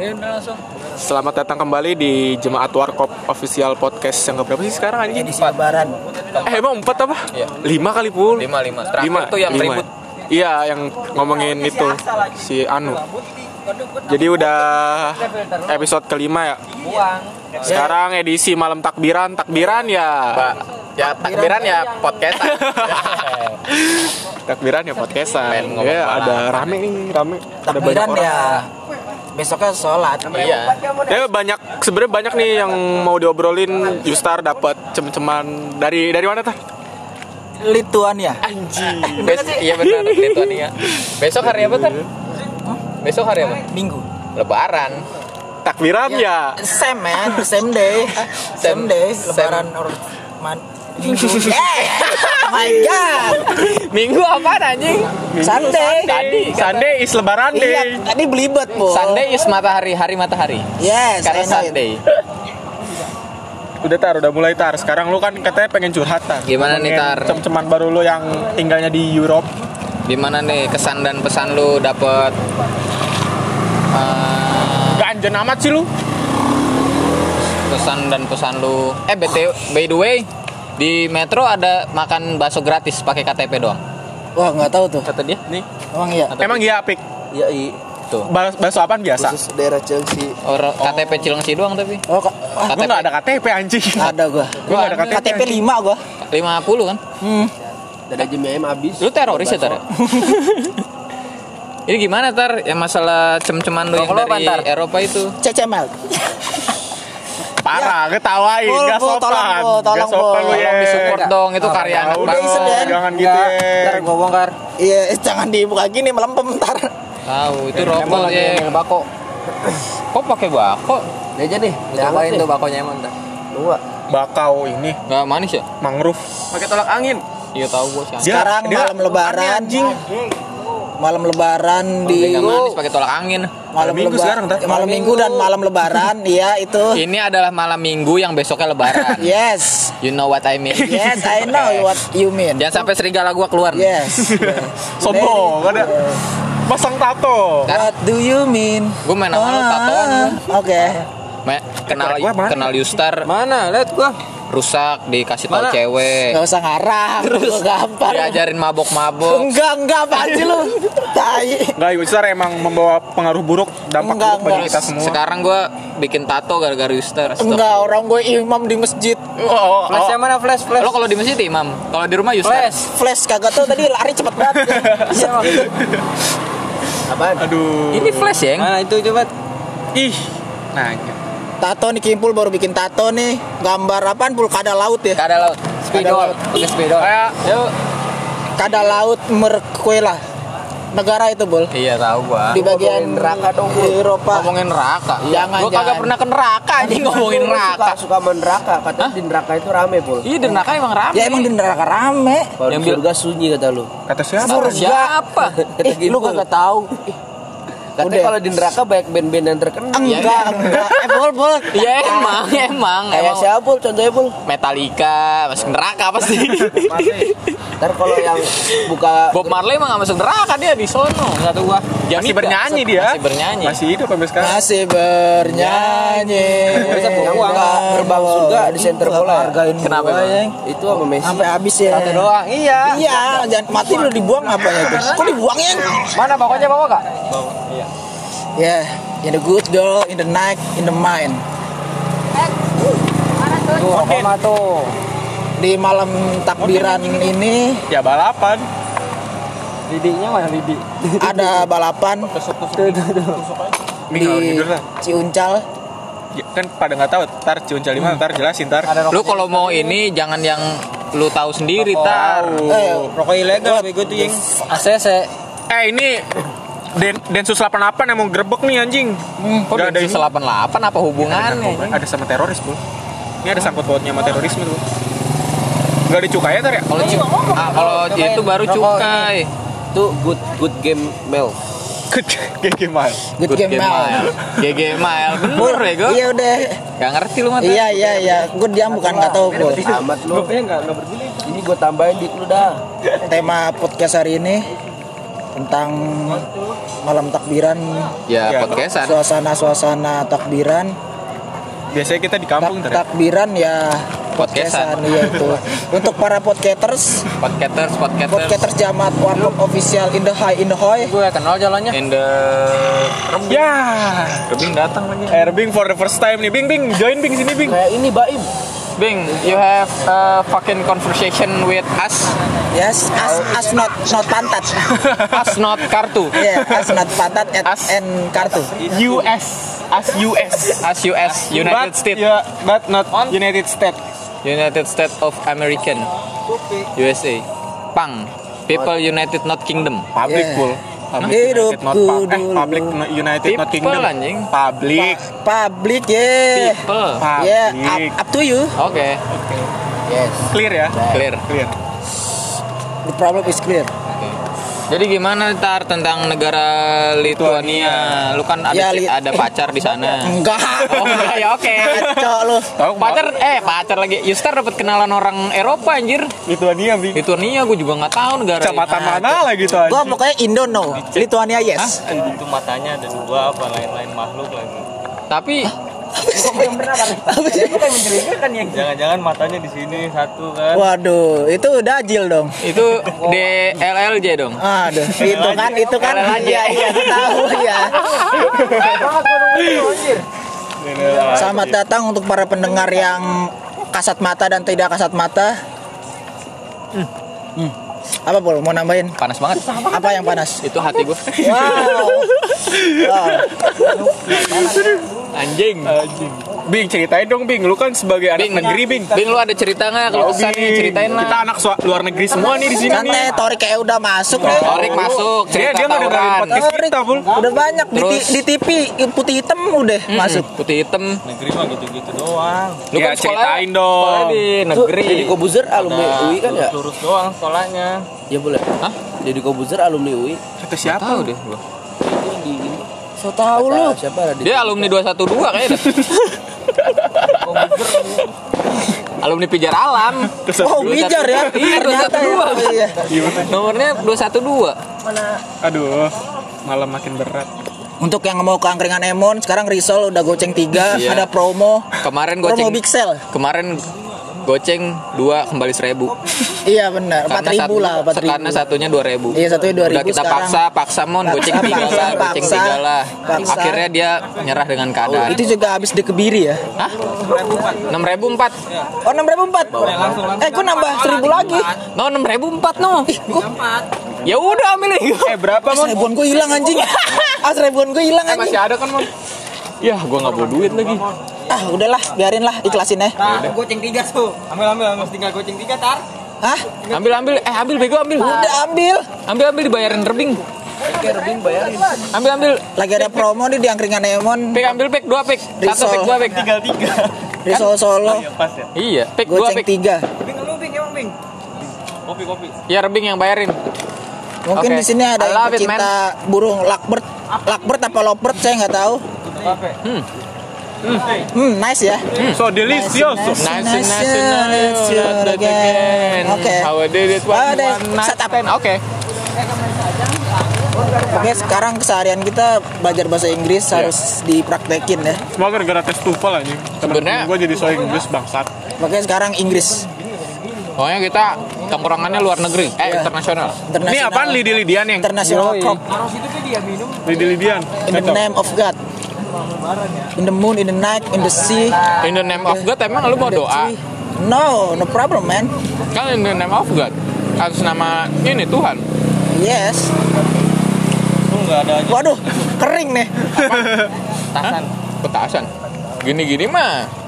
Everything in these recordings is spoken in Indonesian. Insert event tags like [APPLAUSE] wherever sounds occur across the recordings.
Ya udah langsung. Selamat datang kembali di Jemaat Warkop Official Podcast yang keberapa sih sekarang anjing? Edisi lebaran. Eh emang empat apa? Iya. Lima kali pul. Lima lima. Terakhir Lima. tuh yang Lima. ribut. Iya yang ngomongin itu si Anu. Jadi udah episode kelima ya. Sekarang edisi malam takbiran, takbiran ya. Pak, ya takbiran ya podcastan. [LAUGHS] takbiran ya podcastan. Ya ada rame nih, rame. Ada banyak orang. ya besoknya sholat. iya. Ya banyak sebenarnya banyak nih yang mau diobrolin Justar dapat cem-ceman dari dari mana tah? Lituania. Anjing. Bes iya benar [LAUGHS] Lituania. Besok hari apa kan? Besok hari apa? Minggu. Lebaran. Takbiran ya. Same man, same day. Same day lebaran or man. Minggu. [LAUGHS] Eh, my god. Minggu apa anjing? Sunday. Tadi Sunday is lebaran Iya, day. tadi belibet, Bu. Sunday is matahari, hari matahari. Yes, Karena. Sunday. Udah tar, udah mulai tar. Sekarang lu kan katanya pengen curhat tar. Gimana nih, Tar? Cem-ceman baru lu yang tinggalnya di Europe. Gimana nih kesan dan pesan lu dapet eh, Gak anjen amat sih lu. pesan dan pesan lu eh BTW by the way di metro ada makan bakso gratis pakai KTP doang Wah, nggak tahu tuh. kata dia nih Emang iya. Emang iya pik. Ya i tuh Bakso apaan biasa? khusus daerah Chelsea. Orang KTP Cilengsi doang tapi Oh, ka- ah, Gua gak ada KTP anjing. [LAUGHS] ada gua. Gua gak ada KTP. KTP 5 gua. 50 kan Hmm. Dada jam ayam habis. lu teroris ya tar [LAUGHS] ini gimana tar yang masalah cem-ceman lu yang dari? Eropa itu CCML. Parah, ketawain, Pul, gak sopan. tolong, tolong, Gak sopan lu ya. tolong disupport dong itu karya anak ya. jangan gitu ya. gua bongkar. Iya, jangan dibuka gini melempem ntar. tahu itu rokok ya bako. kok pakai bako Ya aja nih. cobain tuh bakonya emang tar Dua. Bakau ini nggak manis ya mangrove. Pakai tolak angin. iya tahu gua sih Dia- Sekarang dia malam lebaran. anjing. Malam lebaran di nggak manis pakai tolak angin. Malam Minggu leba- sekarang, Tar. malam minggu dan malam lebaran [LAUGHS] iya itu. Ini adalah malam minggu yang besoknya lebaran. [LAUGHS] Yes. You know what I mean? [LAUGHS] Yes I know what you mean. Jangan sampai serigala gua keluar. yes. Sombong, ada pasang tato. what do you mean? Gua main sama lu tatoan. Ah, oke. Me- kenal kenal Yustar. Mana? Lihat gua. Rusak dikasih tahu Mana? cewek. nggak usah ngarang Gua gampang Diajarin mabok-mabok. enggak enggak sih lu tai Enggak, Yusar emang membawa pengaruh buruk, dampak Enggak, buruk bagi enggak. kita semua. Sekarang gua bikin tato gara-gara Yustar. Stop. enggak orang gue imam di masjid Oh, oh, Flash oh. mana flash flash? Lo kalau di masjid imam, kalau di rumah Yustar. Flash. flash kagak tuh tadi lari cepet banget [LAUGHS] Iya. Apaan? Aduh. Ini flash ya? Mana itu coba? Ih. Nanya. Tato nih kimpul baru bikin tato nih gambar apaan pulkada laut ya Kada laut. Spidol. Pakai spidol. Kayak Yuk. kada laut merkuela negara itu bol Iya tahu gua. di bagian neraka dong, Bu. Eropa Ngomongin neraka. Jangan, Gua kagak pernah ke neraka anjing ngomongin neraka. Suka, suka main neraka. Katanya di neraka itu rame, Pul. Iya di neraka emang rame. ya emang di neraka rame Kalau Yang di surga sunyi kata lu. kata siapa? Kata Siapa? [LAUGHS] eh lu kagak tahu Katanya Udah. kalau di neraka banyak band-band yang terkenal. enggak enggak eh bol bol [LAUGHS] Ya emang, emang, Kayak emang. siapa, Pul? Contohnya, Pul? Metallica masuk neraka pasti. Ntar kalau yang buka Bob Marley emang gak masuk neraka dia di sono satu gua. Masih bernyanyi dia. Masih bernyanyi. Masih hidup sampai sekarang. masih bernyanyi Bisa yang buka gerbang surga di center bola. hargain Kenapa yang. Itu sama Messi. sampai habis ya Satu doang. Iya. iya jangan mati lu dibuang apa ya kok dibuang ya Mana pokoknya bawa kak? Ya in the good door in the night in the mind Tuh, apa tuh? di malam takbiran ini Ya balapan. Lidinya mana lidi? ada [LAUGHS] balapan di. Ciuncal Ya, kan pada nggak tahu. Tar ciuncel lima, ntar jelasin tar. Lu kalau mau ini jangan yang lu tahu sendiri tar. eh Rokok ilegal bego tuh yang ACC Eh ini Den Densus 88 yang mau grebek nih anjing. Kok Nggak ada Densus ini. 88 apa hubungannya? Ada sama teroris, Bu. Ini ada sangkut pautnya sama terorisme tuh. Gak ada cukai ya, tar ya? Kalau ah, kalau itu baru cukai. Itu good good game Mel. GG mal. good, game, Mel. GG Mile. Bener ya gue. iya udah Gak ngerti lu mah. iya iya iya gue diam bukan nggak tahu bol Amat lu. Ini gue tambahin di lu dah. tema podcast hari ini tentang malam takbiran, Ya, Ya. podcastan. suasana-suasana takbiran. Biasanya kita di kampung Tak- ya. takbiran ya Podcastan. iya itu. [LAUGHS] Untuk para podcasters, Podcasters, podcasters. podcasters Jamaat Warlock official in the high in the high. Gue kenal jalannya. In the Ya, Rebing datang lagi. Air Bing for the first time nih. Bing Bing, join Bing sini Bing. Kayak ini Baim. Bing, you have a fucking conversation with us. Yes, as as not not pantat. [LAUGHS] Us not kartu. yeah, as not pantat at As- and kartu. US, as US. As US, United States. Yeah, but not United States. United States of American. USA. Pang. People United Not Kingdom. Public Yeah. full. Public United not pub- eh, public United not People, Kingdom. anjing. Public. Public, yeah. People. Public. Yeah, up, up to you. Oke, Yes. Clear ya? clear. Clear. The problem is clear. Jadi gimana tar tentang negara Lituania? Lu kan ada Ya, Li- ada pacar di sana. [LAUGHS] Enggak. Oh enggak ya oke. Ngaco lu. Pacar eh pacar lagi. Yustar dapat kenalan orang Eropa anjir. Lituania Bing. Lituania gue juga nggak tahu negara. Kecamatan mana lah gitu Gua aja. pokoknya Indo no. Lituania yes. Itu matanya ada dua apa lain-lain makhluk lagi. Tapi Jangan-jangan matanya di sini satu kan. Waduh, itu dajil dong. itu DLLJ dong. Aduh, itu kan itu kan iya iya tahu ya. Selamat datang untuk para pendengar yang kasat mata dan tidak kasat mata. Hmm. Apa Pul? Mau nambahin? Panas banget. Apa yang panas? Itu hati gue. Wow. wow. [LAUGHS] Anjing. Bing ceritain dong Bing, lu kan sebagai anak Bing, negeri Bing. Bing lu ada cerita nggak kalau kesan nih ceritain Kita lah. anak sua- luar negeri semua nih di sini Kan nih. Torik kayak udah masuk nih. Torik masuk, Dia cerita dia nggak dengerin tawuran. podcast Torik kita, Bul. udah banyak di, Terus? di TV putih hitam udah masuk. Putih hitam. Negeri mah gitu-gitu doang. Lu Ya, kan sekolah, ceritain dong. sekolah di negeri. Deddy Kobuzer alumni UI kan ya? Lurus doang sekolahnya. Ya boleh. Hah? Deddy Kobuzer alumni UI. Kata siapa? Tahu deh gua. Itu di. So tahu lu. Siapa ada? Dia alumni 212 kayaknya. [LAUGHS] alumni Pijar Alam. Oh, bijar ya. Iya, Ternyata ya. 212. Iya. Nomornya 212. Aduh, malam makin berat. Untuk yang mau ke angkringan Emon, sekarang Risol udah goceng 3, Iya. ada promo. Kemarin Promo goceng Big Sale. Kemarin goceng 2 kembali 1000. Iya benar, 4000 lah, 4000. Karena satunya 2000. Iya, satunya 2000 Udah kita sekarang. paksa, paksa mon Paksa, goceng 3 paksa, lah, goceng. 3 lah. Paksa. Akhirnya dia nyerah dengan keadaan. Itu juga habis di Kebiri ya. Hah? 6004. Oh, 6004. Eh, gua nambah 1000 lagi. No 6004 no. Ya udah ambil. Eh berapa Ah, mon? seribuan gua hilang anjing. [LAUGHS] Ah, seribuan gua hilang Eh, masih anjing. ada kan mon? Ya, gua nggak bawa duit lagi. Ah, udahlah, biarin lah, ikhlasin ya. Goceng tiga tuh. Ambil ambil ambil tinggal goceng tiga tar. Hah? Ambil ambil eh ambil bego ambil. Udah ambil. Ambil ambil dibayarin rebing. Ambil ambil. Lagi ada promo nih di angkringan Emon. Pek ambil pek dua pek. Satu pek dua pek. Tinggal tiga. Risol Solo. Iya, pek dua Goceng pek. 3. Bing lu bing emang bing. Kopi kopi. Ya rebing yang bayarin. Mungkin Oke. di sini ada yang pecinta burung lovebird. Lovebird apa lovebird saya nggak tahu. Hmm. Hmm, nice ya. So delicious. Nice, Nice, nice, nice, nice, nice, nice, again. Oke. How I did it one, deh, one night shut up. Oke. Oke, sekarang keseharian kita belajar bahasa Inggris harus dipraktekin ya. Semua gara-gara tes TOEFL aja. Sebenarnya- gue jadi so Inggris bangsat. Makanya sekarang Inggris Pokoknya kita tongkrongannya luar negeri, eh Iya. internasional. internasional. Ini apaan lidi-lidian yang? International crop Lidi-lidian. in the name of God. In the moon, in the night, in the sea. In the name of God emang lu mau doa? No, no problem, man. Kan in the name of God. Atas nama ini Tuhan. Yes. Lu enggak ada aja Waduh, kering nih. Tasan. Petasan. Gini-gini mah.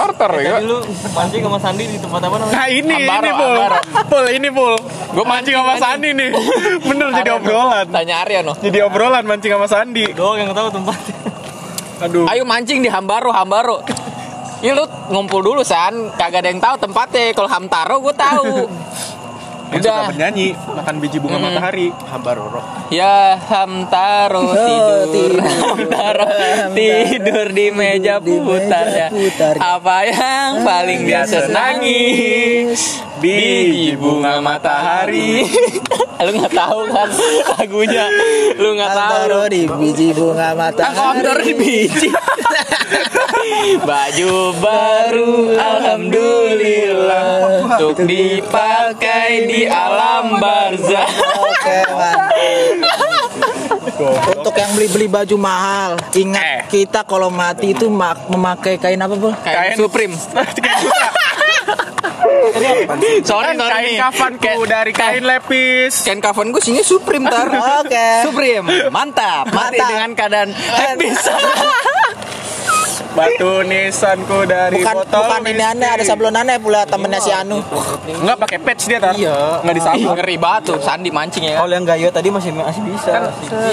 Starter ya. Tadi lu mancing sama Sandi di tempat apa namanya? Nah ini, Ambaro, ini Pul. Ambaro. Pul, ini Pul. Gue mancing sama Sandi nih. [LAUGHS] Bener jadi obrolan. Tanya Arya no. Jadi obrolan mancing sama Sandi. Doang yang tahu tempatnya. Aduh. Ayo mancing di Hambaro, Hambaro. Iya lu ngumpul dulu san, kagak ada yang tahu tempatnya. Kalau Hamtaro gue tahu. [LAUGHS] Yang suka Udah. bernyanyi, makan biji bunga matahari. Hambaroro. Ya Hamtaro Oh, tidur. tidur. Hamtaro tidur di meja Di meja putarnya. putarnya. Apa yang paling biasa nangis? Biji bunga matahari. [LAUGHS] Lu nggak tahu kan lagunya? Lu nggak tahu. Di biji bunga Kan kotor di matahari. biji. [LAUGHS] Baju baru alhamdulillah untuk dipakai di alam barzah. Oke, mantap. Untuk yang beli-beli baju mahal, ingat kita kalau mati itu mak- memakai kain apa, Bu? [LAUGHS] Kain Supreme. Sorry, sorry kain nih. kafanku dari kain lepis Kain kafan gue sini Supreme tar. Oke. Supreme, mantap. Mati Mantap. dengan keadaan habis. [LAUGHS] batu nisanku dari Bukan botol bukan ini aneh, ada sablon aneh pula temennya si Anu. nggak pakai patch dia tar Iya. nggak disabun Ngeri banget tuh Sandi mancing ya kan. Kalau yang gayo tadi masih masih bisa.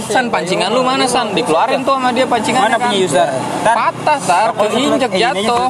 San pancingan lu mana San? Dikeluarin tuh sama dia pancingan. Mana punya user? Patah tar, keinjek jatuh.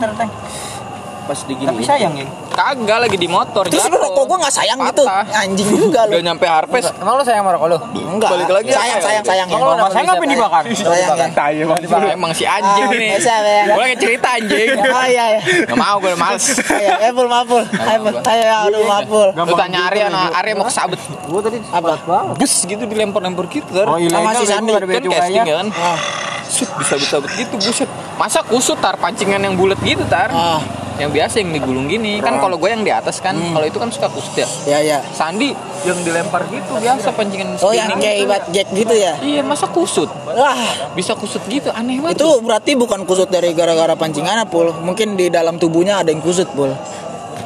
Pas digini. Tapi sayang ya. Kagak lagi di motor Terus jatuh. lu rokok gua nggak sayang gitu. Patah. Anjing juga Udah lu. nyampe harpes. Emang lu sayang sama rokok lu? Enggak. Balik lagi ya? sayang, sayang, sayang. Emang lu ya. sayang apa yang dibakar? Sayang ya. tai banget Emang si anjing Ah, nih. bisa, ya. Gue lagi cerita anjing. [LAUGHS] Oh iya ya. Gak mau gue udah males. Ayo, Apple mapul. Ayo, ayo, aduh mapul. Lu tanya Arya, nah Arya mau kesabet. Gua tadi Apa? Bus gitu dilempar-lempar gitu. Oh, Sama ilegal si ya, Sandi. gua ada kan casting cukainya. kan. Ah, Sut, bisa-bisa gitu buset. Masa kusut tar pancingan yang bulat gitu tar. ah, Yang biasa yang digulung gini. Kan kalau gue yang di atas kan, Hmm. kalau itu kan suka kusut ya. ya ya. Sandi yang dilempar gitu biasa pancingan Oh yang kayak gitu. ibat jack gitu ya? Iya, masa kusut? Wah, Bisa kusut gitu, aneh banget. itu berarti bukan kusut dari gara-gara pancingan pul. Mungkin di dalam tubuhnya ada yang kusut pul.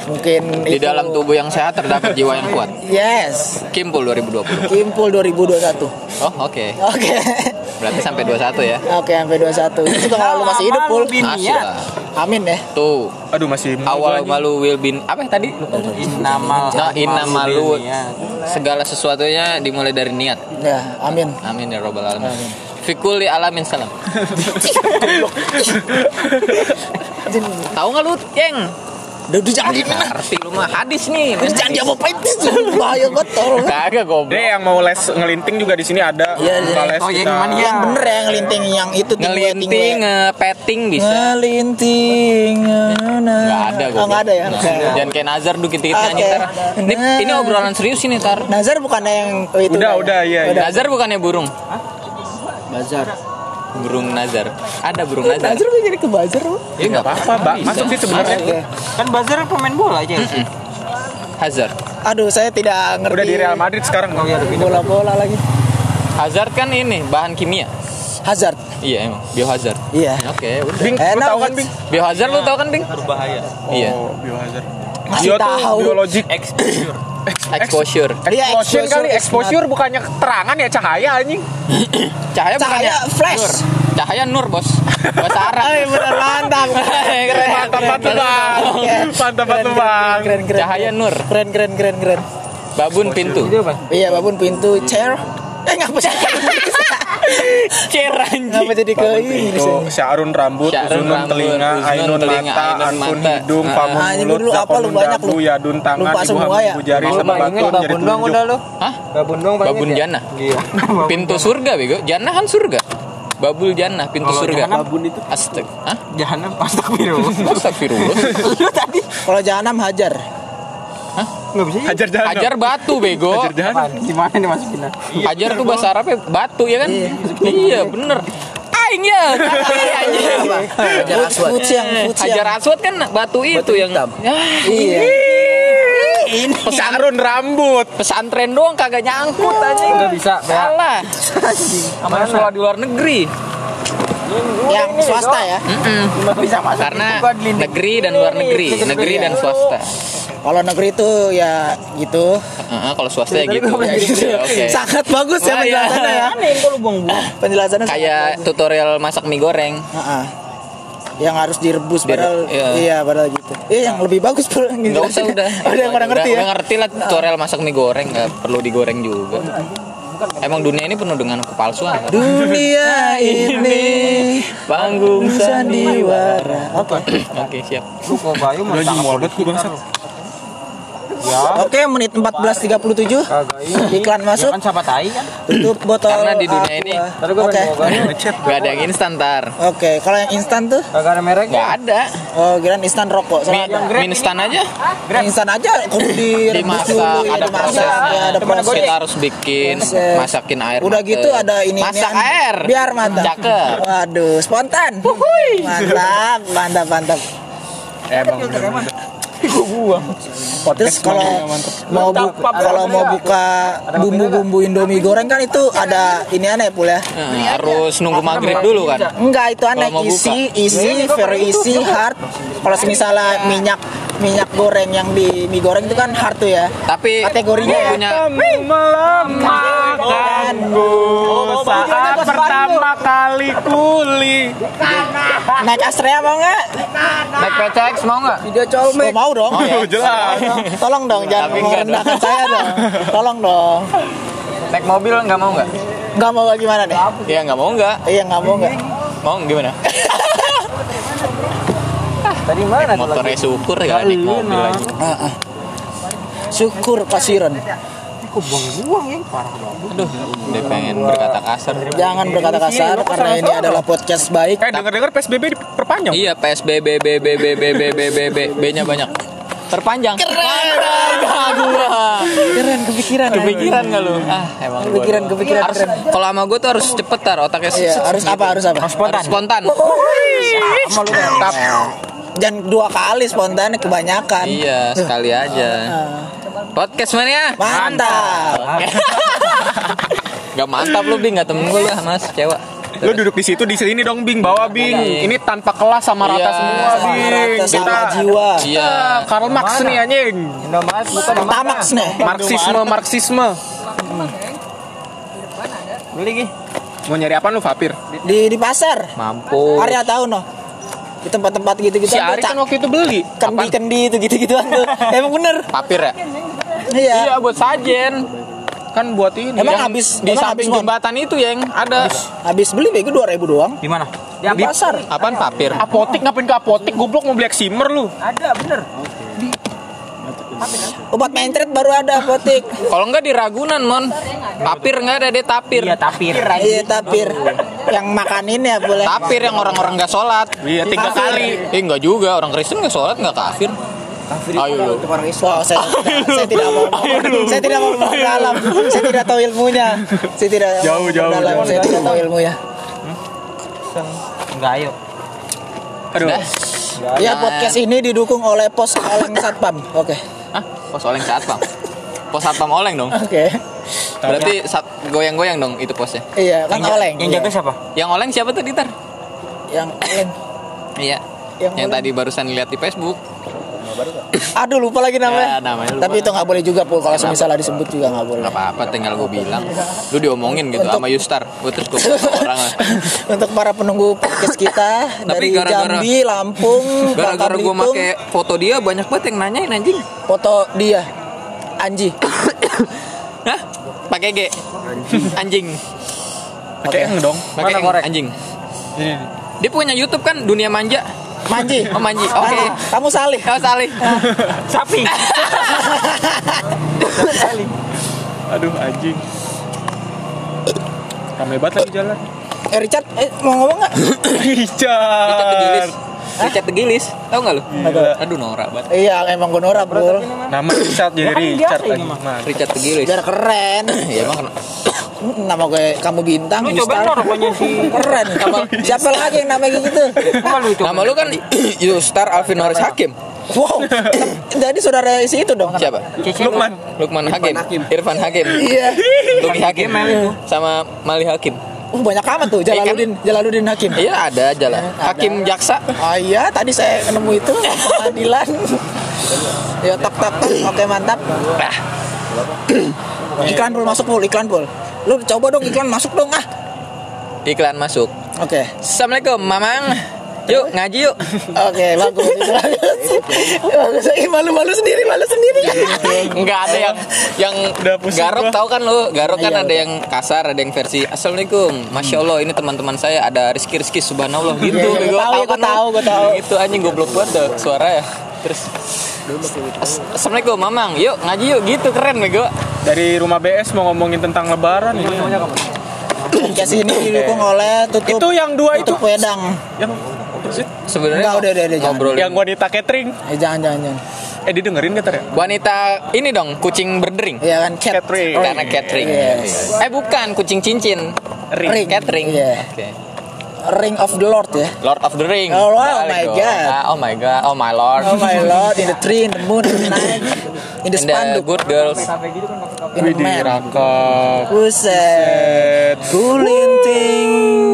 Mungkin di itu- dalam tubuh yang sehat terdapat jiwa yang kuat. Yes. Kimpul 2020. Kimpul 2021. Oh, oke. Oke. Berarti sampai 21 ya. Oke, sampai 21. Itu juga kalau lu masih hidup pul. Masih lah. Amin ya. Tuh, aduh masih awal malu will be apa yang tadi? Innamal Nah, inna malu dunia. segala sesuatunya dimulai dari niat. Ya, amin. Amin ya robbal alamin. Fikuli alamin salam. [LAUGHS] Tahu nggak lu, Ceng? Udah, udah jangan di Ngerti lu mah hadis nih. Terus jangan itu bahaya betul. Kagak goblok. Dia yang mau les ngelinting juga di sini ada. Iya, iya. Les Oh, yang kita. mana ya? Yang bener ya ngelinting yang itu Ngelinting, tingwe. ngepetting bisa. Ngelinting. Nggak ada Oh, nggak ada ya. Jangan kayak Nazar dikit-dikit Oke. nyanyi. Ini, ini obrolan serius ini tar. Nazar bukannya yang oh, itu Udah, ya? udah, iya, iya. Nazar bukannya burung? Bazar. Burung Nazar. Ada burung Nazar. Nazar udah jadi ke bazar lu. Iya nggak apa-apa, Mbak. Masuk sih sebenarnya. Kan Bazar pemain bola aja. Hazard. Aduh, saya tidak ngerti. Udah di Real Madrid sekarang. Oh iya, udah pindah. Bola-bola lagi. Hazard kan ini bahan kimia. Hazard. Iya emang biohazard. Iya. Oke, udah. Bing, lu tahu kan. Bing? Biohazard lu tau kan, Bing? Berbahaya. Iya. Oh, biohazard. Masih Bio tahu. biologik. Exposure. Exposure. Dia Exposure kali, is exposure bukannya keterangan ya cahaya anjing. Cahaya, [COUGHS] Cahaya bukannya flash. Nur. Cahaya nur, Bos. Bahasa Arab. [LAUGHS] Ay, bener mantap. [LAUGHS] Keren. Mantap banget, Bang. Mantap banget, Bang. Keren, keren. Cahaya nur. Keren, keren, keren, keren. Babun pintu. Iya, babun pintu chair. Eh, ngapa sih? [LAUGHS] Cer anjing. Ngapa jadi ke ini Itu Syarun rambut, Sya'run Uzunun telinga, Ainun telinga, mata, mata. hidung, Ah, Famun ini mulut, lu Zakonun banyak lu? dagu, Yadun tangan, Lupa Ibu semua hamil, ya? Ibu jari, sama bayangin batu, jadi lu. Hah? Babon dong Babun ya? jannah. Iya. [LAUGHS] Pintu surga, Bego. Jannah kan surga. Babul jannah, pintu Kalau surga. jahanam, Babun itu Astag. Hah? Jahanam astagfirullah. Astagfirullah. [LAUGHS] Lu tadi Kalau jahanam hajar. Enggak bisa. Hajar jahanam. Hajar batu, Bego. Hajar jahanam. Apaan? Gimana nih masukinnya? Hajar tuh bahasa Arabnya batu ya kan? Iya, bener. Aing ya. Iya, Hajar aswad. Hajar aswad kan batu itu yang. Ya, Iya. ini Syarun rambut. pesantren doang kagak nyangkut anjing. Nggak bisa. Salah. Sama sekolah di luar negeri. Yang swasta ya. Nggak bisa masuk. Karena negeri dan luar negeri, negeri dan swasta. Kalau negeri itu ya gitu. Heeh, kalau swasta ya gitu. Ya, gitu. Ya, Oke. Sangat bagus ya iya. penjelasannya ya. Penjelasannya Kayak tutorial masak mie goreng. Heeh. Yang harus direbus Dire- padahal iya. iya padahal gitu. Iya yang lebih bagus bro. Enggak usah udah. [LAUGHS] Udah yang pada ngerti Udah- ya. Udah ngerti lah tutorial masak mie goreng, nggak perlu digoreng juga. Emang dunia ini penuh dengan kepalsuan. Dunia [LAUGHS] ini Panggung sandiwara. Oke. [CLEARS THROAT] Oke, siap. Lu kok bayu mau bangsat. Lu. Oke, menit 14.37. Iklan masuk. Kan siapa tai kan? Tutup botol. Karena di dunia ini Oke. Gak ada yang instan tar Oke, kalau yang instan tuh Kagak ada mereknya. Gak ada oh kirain instan rokok. Mi, ada. mie instan aja instan aja kudu direbus dimasak dulu ya ada dimasak prosesnya ya ada proses. kita harus bikin Proses. masakin air Udah gitu ada ini masak air Biar mantap. cakep Waduh, spontan. Mantap, mantap, mantap. Emang Terus kalau mau bu kalau mau buka bumbu-bumbu Indomie goreng kan itu ada ini aneh pul ya. Eh, harus nunggu maghrib dulu kan? Enggak itu aneh. Mau isi isi very isi hard. Kalau misalnya minyak minyak goreng yang di mie goreng itu kan hard tuh ya. tapi Kategorinya ya. punya melemahkanku saat pertama kali kuli. Naik Astrea mau nggak? naik PCX mau nggak? Video colmek. Oh, mau dong. Oh, ya. Jelas. Tolong dong jangan merendahkan saya dong. Tolong dong. naik mobil nggak mau nggak Nggak mau gimana deh? Iya nggak mau nggak Iya nggak mau nggak? mau gimana Tadi mana motornya syukur gak naik mobil lagi Ah, ah. Syukur pasiran. aduh udah pengen berkata kasar Jangan berkata kasar karena ini adalah podcast baik. Eh dengar-dengar PSBB diperpanjang. Iya PSBB B B B B B B B B B nya banyak terpanjang keren Keren kepikiran. kepikiran nggak lu ah emang Kepikiran, kepikiran, harus kalau sama gue tuh harus cepet tar otaknya Iya, harus apa? Harus apa? spontan spontan Sama lu mantap. Dan dua kali spontan kebanyakan. iya sekali aja Ah, podcast mana ya Mantap. Gak mantap lu Bing, gak temen gue lah mas, cewek Lu duduk di situ di sini dong Bing, bawa Bing. Iya. Ini tanpa kelas sama rata Iya. semua Sama Bing. rata sama Kita jiwa. Iya Karl Marx nih anjing. Tamax nih. Marxisme, Marxisme. Beli gi. Mau nyari apa lu, Fapir? Di di pasar. Mampu Arya tahu noh. Di tempat-tempat gitu-gitu Si Ari kan waktu itu beli. kendi-kendi itu gitu-gituan tuh. [LAUGHS] Emang bener. Papir ya? Iya. Iya, buat sajen. Kan buat ini. Emang Yang habis- di emang samping habis, jembatan itu yang ada. Habis beli bego 2000 doang. Di mana? Di pasar. Apaan papir? Apotik ngapain ke apotik? Goblok mau beli Eximer lu. Ada bener. Obat mentret baru ada apotik. Kalau enggak di Ragunan, Mon Papir enggak ada, dia tapir Iya tapir. Iya tapir. Yang makanin ya boleh. Tapir yang orang-orang nggak sholat Iya, tiga kali. Eh enggak juga, orang Kristen nggak sholat nggak kafir Ayo lu Wow, saya, [LAUGHS] saya tidak mau saya tidak mau dalam saya tidak tahu ilmunya. Saya tidak Jauh, jauh, dalam saya tidak tahu ilmunya. Enggak ayo. Aduh. Dah. ya podcast ini didukung oleh pos oleng satpam. Oke. Hah? Pos oleng saat bang Pos satpam oleng dong. Oke. Berarti sat, goyang-goyang dong itu posnya. Iya kan oleng. Yang iya. jaga siapa? Yang oleng siapa tuh Ditar? yang oleng. Iya. Yang Yang, oleng. tadi barusan lihat di Facebook aduh lupa lagi namanya, Ya, namanya lupa. tapi itu nggak boleh juga pul. Kalau misalnya disebut juga nggak boleh. Gak apa-apa tinggal gue bilang. Lu diomongin gitu sama Yustar. Gue terus gue orang. Lah [LAUGHS] untuk para penunggu podcast kita [LAUGHS] dari gara-gara- Jambi Lampung Gara-gara Bangka gue make foto dia Banyak banget yang nanyain anjing. Foto dia. Anji. [COUGHS] Hah? Pakai G. Anjing. Oke. Kayak eng dong. Pakai Eng, anjing. Ini. Dia punya YouTube kan Dunia Manja Manji Oh Manji Oke Ah, kamu salih Oh salih [LAUGHS] Sapi. [LAUGHS] Aduh anjing. Ramai banget lagi jalan. eh Richard eh, mau ngomong nggak [COUGHS] Richard Richard. Richard Tegilis Tau gak lu? Gila. Aduh norak banget. Iya emang gue norak bro. Nama Richard jadi Richard lagi. Mas. Richard Tegilis biar keren. [COUGHS] Ya emang [COUGHS] nama gue kamu bintang Lu coba Yustar. lo rokoknya si [COUGHS] keren. Siapa lagi yang namanya gitu? Apa lu coba? Nama lu kan Yustar Alvin Norris Hakim. Wow. Jadi saudara si itu dong. Siapa? Lukman. Lukman Hakim. Irfan Hakim. Iya. Luki Hakim. Sama Mali Hakim Uh, banyak amat tuh Jalaluddin Jalaluddin Hakim Iya ada aja lah Hakim Jaksa Oh iya, tadi saya nemu itu [LAUGHS] pengadilan. ya tak tak. Oke mantap. Nah, [CLEARS THROAT] Iklan pul masuk pul, iklan pul. Lu coba dong iklan masuk dong ah. Iklan masuk Oke. Assalamualaikum Mamang Yuk ngaji yuk [LAUGHS] Oke, bagus. Itu bagus. Ih, malu-malu sendiri, malu sendiri. Enggak ada yang yang garuk tahu kan lu garuk kan Iya, ada yang kasar ada yang versi assalamualaikum masya allah ini teman-teman saya ada rizki rizki subhanallah gitu Iya, iya, Gua gua tahu, kan gua tahu, lu. gua tahu. gitu anjing goblok banget suara ya terus As- Assalamualaikum Mamang Yuk ngaji yuk gitu keren bego Dari rumah BS mau ngomongin tentang lebaran ini. Podcast ini didukung oleh tutup Itu yang dua itu. tutup wedang. Yang Sebenarnya Enggak, udah, udah, udah, ngobrolin yang wanita catering. Eh jangan jangan jangan. Eh didengerin gak ya? Wanita ini dong kucing berdering Iya kan cat. Catering. Karena catering Yes. Eh bukan kucing cincin Ring. Catering Iya. Oke Ring of the Lord ya. Lord of the Ring Oh, wow, Balik my. God. Ah, Oh my god Oh my lord Oh my lord, in the tree, in the moon, in the night, in the And the good girls in the man. Buset. Gulinting.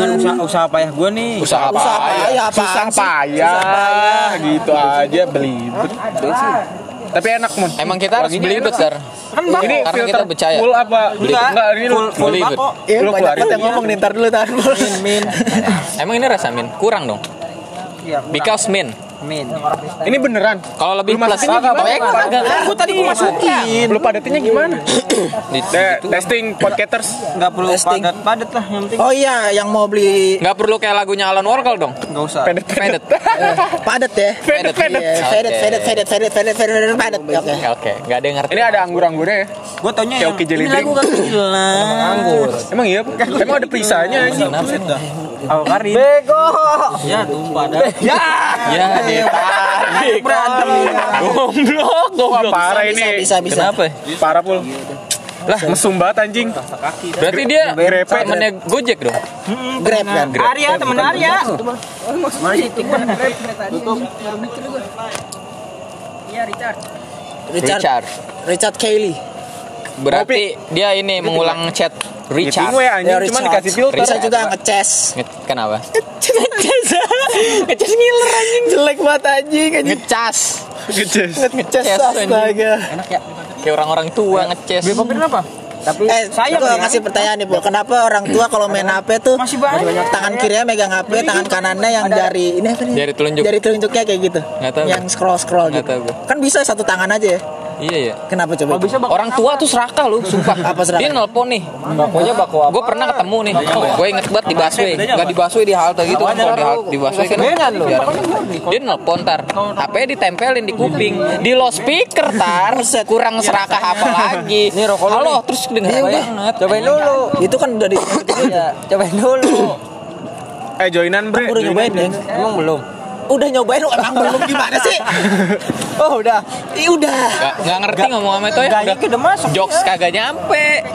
Dengan usaha, usaha payah gue nih. Usaha apa Usaha ya? payah apaan Susah payah, Susah payah. gitu aja belibet. Tapi enak mon. Emang kita harus beli itu Sir Ini Karena filter kita percaya full apa? Enggak. Enggak, ini. Full, full Beli, bako. Ya, Lu banyak banget yang ngomong nih, ntar dulu, dulu. Min, min. Emang ini rasa min? Kurang dong Iya, kurang. Because min min. Ini beneran. Kalau lebih Lu plus gimana? Baik, kagak Aku tadi mau masukin. Lu padatnya gimana? [COUGHS] Testing podcasters. Enggak perlu Testing. padat-padat lah, yang penting Oh iya, yang mau beli Nggak perlu kayak lagunya Alan Walker dong enggak usah. Pedet [LAUGHS] eh, padat ya. Pedet. Iya, fedet, fedet, fedet, padat. Oke. Oke, nggak ada yang ngerti Ini ada anggur-anggurnya ya? Gue taunya Kayak yang ini lagu kan. Anggur Emang iya? Emang ada perisanya anjing. Al Karin. Bego. Ya tumpah dah. Ya. Ya, ditarik Berantem. Goblok, goblok parah ini. bisa, bisa. Kenapa? Parah pul. Lah, mesum banget anjing. Berarti dia Grepe. temennya Gojek dong Grab kan. Arya temen Arya. Richard. Richard Richard Kelly. Berarti dia ini mengulang chat Meeting Richard we anjing, Ya, cuman Richard. dikasih filter. Bisa juga ngeces. Nge- Kenapa? Ngeces. Ngeces ngiler anjing. Jelek banget anjing anjing. Ngecas Ngeces. Ngeces Ngeces, astaga. Kayak orang-orang tua ngecas kenapa? Tapi Eh, saya saya ngasih pertanyaan nih, Bu. Kenapa orang tua kalau main HP tuh Masih banyak. tangan kirinya megang HP, tangan kanannya yang jari ini apa nih? Jari telunjuk. Jari telunjuknya kayak gitu. Nggak tahu. Yang scroll scroll gitu. tahu. Kan bisa satu tangan aja ya. Iya ya Kenapa coba? Orang tua tuh serakah lu, sumpah. [LAUGHS] Apa serakah? Dia nelpon nih. bakonya bako Gue pernah ketemu nih. Gue inget banget di busway. Gak di busway di halte gitu. Kalau di halte di busway kan. Dia nelpon tar. HP ditempelin di kuping. Di loudspeaker tar. Kurang serakah [LAUGHS] apa lagi. Halo, terus denger Iya, banget. Cobain dulu. Itu kan udah di Ya, cobain dulu. Eh, joinan bre. udah nyobain ya. Emang belum? Udah nyobain emang belum gimana sih? [LAUGHS] Oh, udah. Ih, udah. Gak, gak ngerti ngomong sama itu ya. Udah. udah masuk. Jokes kagak nyampe. [COUGHS]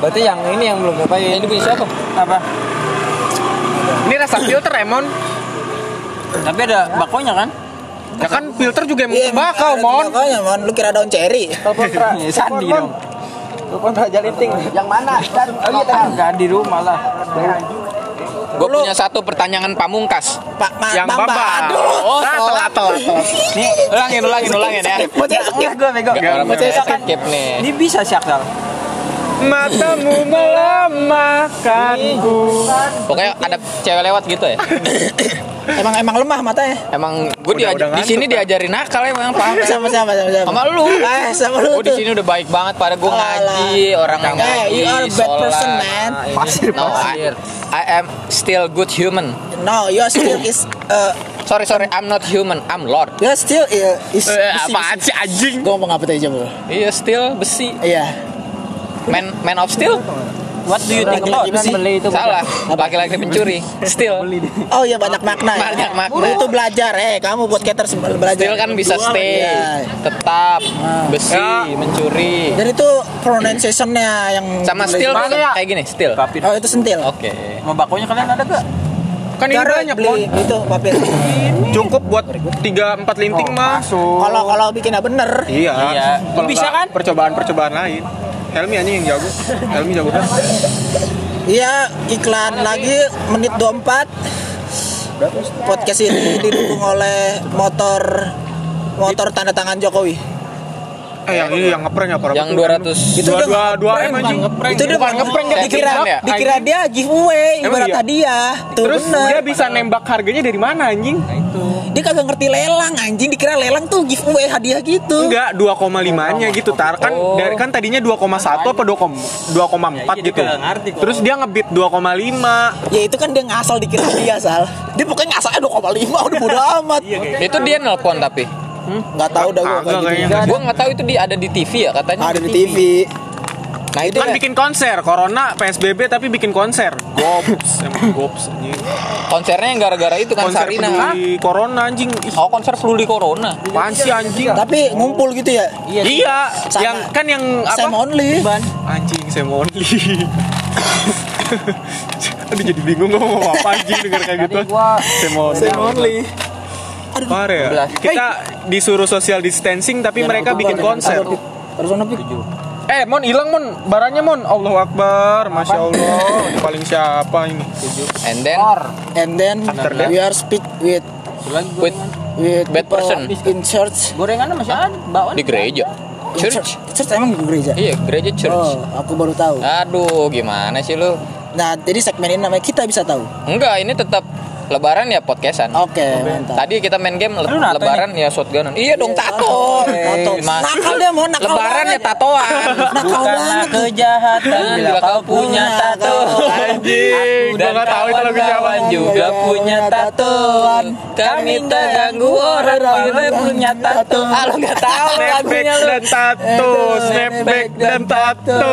Berarti yang ini yang belum nyobain. Ini bisa tuh. Apa? Ini rasa filter Emon. Tapi ada bakonya kan? Ya kan filter juga emang Iya, bakau, Mon. Bakaunya, Mon. Lu kira daun cherry? Telepon [LAUGHS] Sandi dong. Telepon Raja Linting. Yang mana? Dan oh iya di rumah lah. Gue punya satu pertanyaan pamungkas. Pak Ma Yang Bamba. Bamba. Aduh. Oh, telat, telat, telat. Nih, ulangin, ulangin, ulangin ya. Bocah skip. gue bego. Bocah skip nih. Ini bisa sih Aksal. Matamu melemahkanku. Pokoknya ada cewek lewat gitu ya. [COUGHS] Emang emang lemah matanya. Emang gue Udah- di, udah di sini kan? diajarin nakal emang paham. [LAUGHS] Sama sama sama sama. Sama lu. Eh, sama lu Gue di sini udah baik banget pada gue ngaji, orang yang Eh, ngaji, you are a bad person, man. Pasir, No, I, I am still good human. No, you are still is uh, Sorry, sorry, I'm not human, I'm Lord. you are still uh, is Eh, apaan sih anjing? Gue ngomong apa tadi coba? Iya, still besi. Iya. Man, man of steel? What do you think about itu? Salah. Laki-laki pencuri. Still. Oh iya banyak makna ya. Banyak makna. Itu belajar eh kamu buat caters belajar. Still kan bisa stay, Iya. tetap, besi, Ya. mencuri. Dan itu pronunciationnya yang Sama still kan kayak gini, still. Oke. Oh itu sentil. Mau bakonya kalian ada gak? Kan ini Cara banyak, beli Mon. itu papir. Cukup buat 3 4 linting mah. Kalau kalau bikinnya bener, Iya. Iya. Bisa kan? Percobaan-percobaan lain. Helmi anjing yang jago. Helmi jago kan. Iya iklan lagi menit 24 Podcast ini didukung oleh motor motor tanda tangan Jokowi. Eh yang ini yang ngeprank ya para Yang betul. 200 Itu dua dua dua m anjing. Itu dia Bukan ngeprank, dia dikira bilang ya? dikira dia giveaway ibarat iya? hadiah. Tuh Terus bener. dia bisa nembak harganya dari mana anjing? Dia kagak ngerti lelang anjing dikira lelang tuh giveaway hadiah gitu. Enggak, 2,5-nya gitu tar. Kan Oh. dari kan tadinya 2,1 apa 2,4 2,4 gitu. nggak ngerti kok. Terus dia ngebit 2,5. Ya itu kan dia ngasal dikira hadiah sal. Dia pokoknya ngasalnya 2,5 udah bodo [LAUGHS] amat. Itu dia nelpon tapi. Nggak tahu dah gua Kagak kayak gitu. nggak tahu itu dia ada di TV ya katanya. Ada di TV. Nah itu Kan ya. bikin konser, corona PSBB tapi bikin konser. Gops, [LAUGHS] emang gops anjing. Konsernya yang gara-gara itu kan Konser Sarina. peduli corona anjing. Ih, Oh konser flu di corona. apaan sih anjing? Tapi ngumpul gitu ya. Iya, Sama. yang kan yang Sam apa? only. Anjing saya only. [LAUGHS] Aduh jadi bingung ngomong apa anjing denger kayak gitu. Saya Sam only. Parah ya. Kita disuruh social distancing tapi mereka bikin konser. Terus? Eh, Mon hilang Mon, barangnya Mon. Allahu Akbar, masya Allah. Ini paling siapa ini? And then And then After that? we are speak with with with Bad person. in church. Gorengan masih ada, bawaan. di gereja. In Church. Church emang di gereja. Iya, gereja church. Oh, aku baru tahu. Aduh, gimana sih lu? Nah, jadi segmen ini namanya kita bisa tahu. Enggak, ini tetap lebaran ya podcastan. Oke, mantap. Tadi kita main game le- nato lebaran ya shotgunan. Iya dong tato. Tato. Mas. Nakal dia mau nakal Lebaran ya tatoan. Nakal Bukanlah banget. kejahatan bila kau punya tato. Anjing, Dan itu lagu siapa. kawan-kawan juga punya tatoan. Kami tak ganggu orang bila punya tato. Ah, lu nggak tahu lagunya lu. dan tato, snapback dan tato.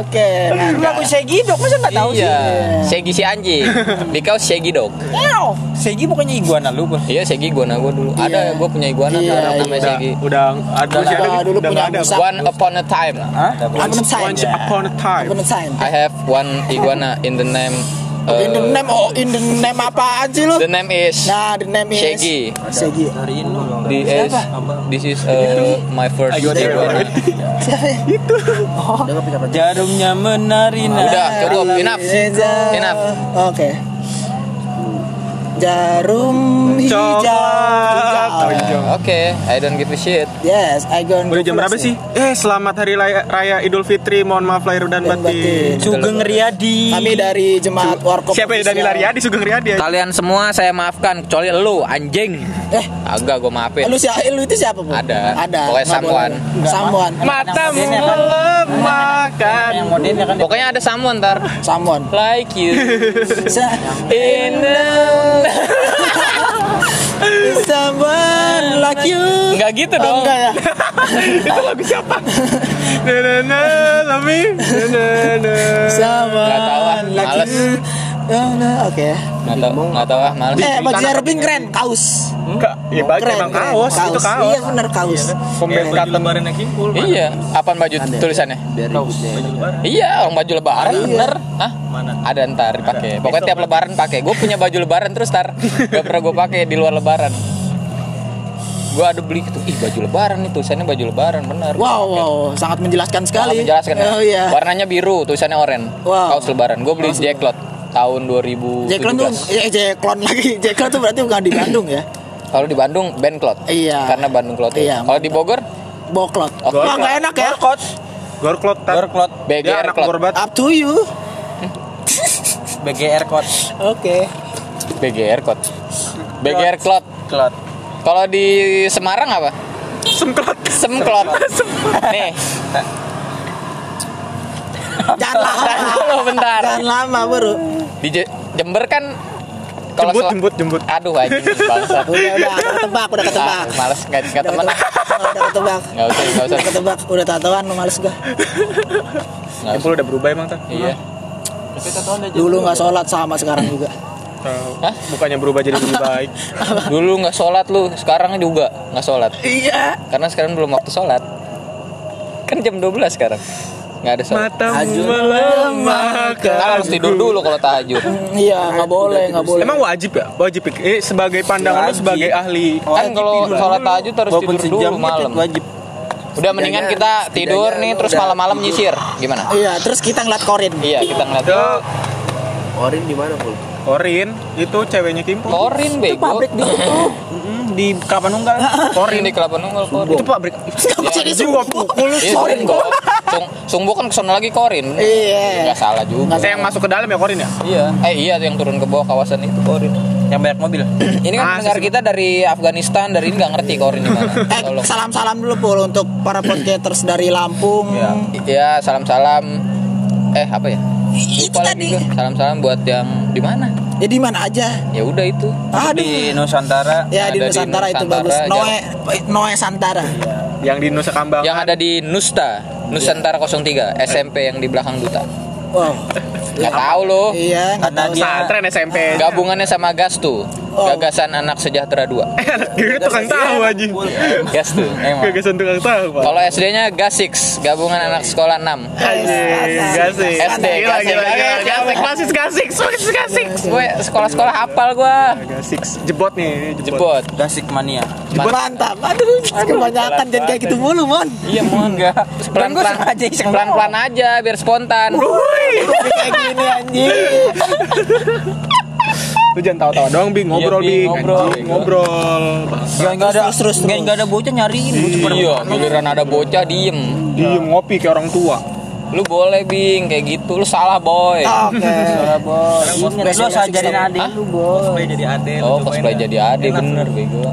Oke. Lagu Segi dok, masa nggak tahu sih? Iya, Segi si anjing. [LAUGHS] Because Segi dog. Ew, Segi bukannya iguana lu bos. Iya, Segi iguana gua dulu. Ada gua punya iguana Iya, sekarang namanya Udah, Segi. udah ada Udah, siapa nih? dulu Udah punya nggak ada. Musa. One upon a time. Hah? Apa sign? Once upon a time. Apa sign? I have one iguana in the name. uh, In the name oh in the name apaan sih lu? the name is Nah, the name is Shaggy. Shaggy. This is this is uh, my first iguana. Siapa? ya? Jarumnya menari Udah, cukup, enough. Enough. Oke. Jarum hijau. Oke, I don't give a shit. Yes, I gonna Udah jam berapa sih? Eh, selamat hari raya, raya Idul Fitri. Mohon maaf lahir dan Dan batin. batin. Sugeng Riyadi. Kami dari jemaat Warkop. Siapa ya Dani Lariadi, Sugeng Riyadi? Kalian semua saya maafkan kecuali lu anjing. Eh, Agak gue maafin. lu siapa? Lu itu siapa, Bu? Ada. Ada. Pokoknya boleh. Someone. Matamu Yang melemahkan. modelnya kan Pokoknya ada someone ntar. Someone. Like you [LAUGHS] in the... Someone like you. Enggak gitu Oh, dong. enggak ya? [LAUGHS] Itu lagu siapa? Na na na, Lami. Na na na. Someone like you. Oh, no, Oke. Nggak tahu, nggak tahu ah, males. Eh, bajunya Robin keren, kaus. Enggak, ya baju Keren, emang keren. kaos, itu kaos. Iya, benar kaos. Combat cotton. lebaran yang kimpul. Iya, apaan baju tulisannya? Iya, orang baju lebaran bener. Hah? Ada ntar dipakai. Pokoknya tiap lebaran pakai. Gue punya baju lebaran terus tar. Gak pernah gue pakai di luar lebaran. Gue ada beli gitu. Ih baju lebaran nih tulisannya baju lebaran bener. Wow, wow, sangat menjelaskan sekali. Menjelaskan. ya. Oh iya. Warnanya biru, tulisannya oranye. Wow. Kaos lebaran. Gue beli di Jacklot tahun 2017. Jeklon tuh, eh Jeklon lagi. [LAUGHS] Jeklon tuh berarti bukan di Bandung ya? Kalau di Bandung band Clot. Iya. Karena Bandung Clot. Iya, Kalau di Bogor Boklot. Oh, Wah, nggak enak ya? Gorklot tar. Gorklot Dia BGR gorbat. Up to you. [LAUGHS] BGR Clot. Oke. BGR Clot. BGR Clot. Clot. Kalau di Semarang apa? Semklot. Semklot. [LAUGHS] Nih, Jangan lama. Dulu bentar. Jangan lama, Bro. di Je- Jember kan kalau Jembut, jembut, jembut. Aduh anjing bangsat. Udah, udah, udah ketebak, udah ketebak. Ah, males enggak enggak Udah ketebak, udah ketebak. Enggak usah, enggak usah. Udah ketebak, udah tatoan lu males gua. Nggak Empul udah berubah emang tar? Iya. Dulu nggak sholat sama sekarang juga. Tahu. Hah? Bukannya berubah jadi lebih baik. Dulu nggak sholat lu, sekarang juga nggak sholat. Iya. Karena sekarang belum waktu sholat. Kan jam 12 sekarang. Nggak ada sholat. Matamu melemahkan. Kan harus tidur dulu kalau tahajud. Iya, nggak boleh, nggak boleh. Emang wajib ya? Wajib? Eh, sebagai pandangan lu Wajib. sebagai ahli. Kan kalau sholat tahajud harus Walaupun tidur dulu malam. wajib. Udah mendingan kita tidur nih terus malam-malam nyisir. Gimana? Iya, terus kita ngeliat korin. Iya, kita ngeliat Tuh. Orin di mana, Pul? Korin itu ceweknya Kimpo. Korin bego. Pabrik di situ. [LAUGHS] Di Kelapa Nunggal. Korin di Kelapa Nunggal Korin. itu pabrik. Ya, Jadi Gua pukul Iya, Sungbo. Sung, Sungbo kan ke sana lagi Korin. Iya. Gak salah juga. Saya yang masuk ke dalam ya Korin ya? Iya. Eh iya yang turun ke bawah kawasan itu Korin. Yang banyak mobil. Ini kan Ah, pendengar kita dari Afghanistan, dari ini nggak ngerti Korin di mana. [LAUGHS] Eh, Tolong. salam-salam dulu Pul untuk para podcasters dari Lampung. Iya, salam-salam. Eh apa ya? Itu Lupa tadi. Salam-salam buat yang di mana? Ya di mana aja. Ya udah itu. Aduh. Di Nusantara. Ya di Ada di Nusantara itu Nusantara, bagus. Noe Noe Santara. Yang di Nusa Kambangan. Yang ada di Nusta, Nusantara 03, SMP yang di belakang duta. Wow. Gak tahu loh. Iya, nggak Karena tahu. Pesantren SMP. Gabungannya sama Gastu. Oh. Gagasan Anak Sejahtera 2. [LAUGHS] Gitu tukang tahu aja. Gastu. Emang. Gagasan tukang tahu, Pak. Kalau SD-nya Gasix, Gabungan Anak Sekolah 6. Anjing, gasik. SD. Gasik, klasis gasik, klasis gasik. Gue sekolah-sekolah hafal gue. Gasik, jebot nih, Jebot. Gasik mania. Mantap. Aduh, kebanyakan dan kayak gitu mulu, Mon. Iya mau enggak. Pelan-pelan iseng Pelan-pelan aja biar spontan. kayak gini anjing. [LAUGHS] Lu jangan tahu-tahu doang, Bing. Ngobrol, Iya, Bing, Bing. ngobrol. Anjing, Ngobrol. Gak enggak ada Terus, terus, terus. Gak enggak ada bocah nyariin bocah pada Iya, giliran ada bocah diem. Diem ngopi kayak orang tua. Lu boleh bing kayak gitu. Lu salah boy. Oke. Ingat lu harus ajarin adik Hah? lu, Bos. Cosplay jadi adik. Oh cosplay jadi ade bener bego.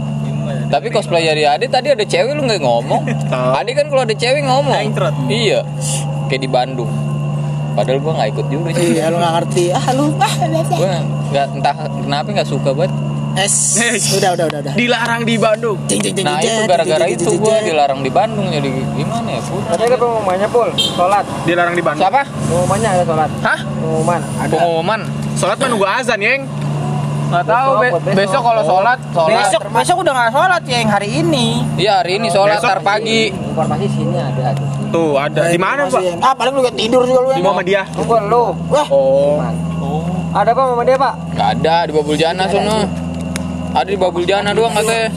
Tapi cosplay jadi ade tadi ada cewek lu nggak ngomong. [LAUGHS] Tahu. Ade kan kalau ada cewek ngomong. Intro. Iya. Kayak di Bandung. Padahal gua nggak ikut juga sih. Iya, lu gak ngerti. Ah, lu. Ah, Gua nggak entah kenapa nggak suka banget. Es. Udah, udah, udah, udah. Dilarang di Bandung. Jeng, jeng, jeng, Nah itu gara-gara itu gua jeng. dilarang di Bandung jadi gimana ya pun. Tadi ada pengumumannya, Pul. Sholat. Dilarang di Bandung. Siapa? Pengumumannya ada sholat. Hah? Pengumuman. Ada. Pengumuman. Sholat mah nunggu azan, Yeng. Nggak tahu be- Besok. besok kalau sholat sholat. Besok besok udah gak sholat ya yang hari ini. Iya hari ini sholat Besok. tar pagi. Informasi sini ada. ada. Tuh, ada. Di mana, Pak? Ah, paling lu gak tidur juga lu. Di ya. Muhammadiyah. Tunggu lu. Wah, Oh. Ada apa sama dia, Pak? Gak ada di Babul Jana sono. Ada di Babul Jana doang katanya.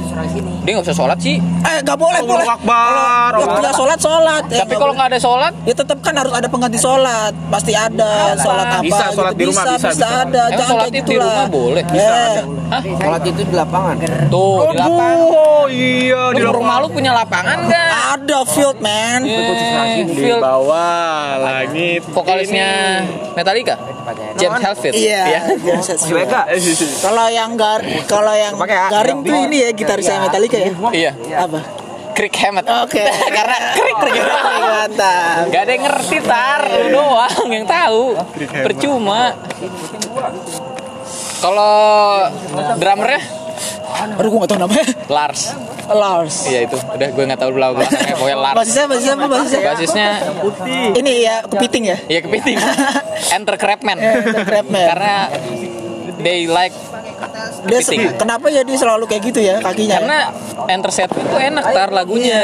Dia nggak usah sholat sih. eh gak boleh, Allahu boleh. Akbar. Kalau nggak sholat, sholat. Eh, Tapi kalau nggak ada sholat, Ya tetap kan harus ada pengganti sholat. Pasti ada sholat apa Bisa, gitu. sholat di rumah, bisa, bisa, bisa. ada. Emang Jangan sholat kayak itu di gitu lah. rumah boleh? Eh, Hah? Sholat itu di lapangan. Tuh di lapangan. Oh, iya. Di rumah lu punya lapangan nggak? ada field man. Eh, Di bawah langit. vokalisnya Metallica, James Hetfield. Iya. Cueka. Kalau yang gar, kalau yang Pakai A, garing tuh ini ya gitarisnya Metallica ya. Iya. Apa? Crick Hammett. Oke. [LAUGHS] Karena Crick Crick Mantap. Gak ada yang ngerti tar, lu doang yang tahu. Percuma. Kalau drummernya Aduh gue gak tau namanya. Lars. Lars. Iya itu. Udah gue nggak tahu belakang belakangnya pokoknya Lars. Basisnya, basisnya apa basisnya? Basisnya Ini ya kepiting ya. ya kepiting. [LAUGHS] Enter Crabman. Enter Crabman. Karena they like Dia se- kenapa ya dia selalu kayak gitu ya kakinya? Karena Enter Sandman itu enak tar lagunya.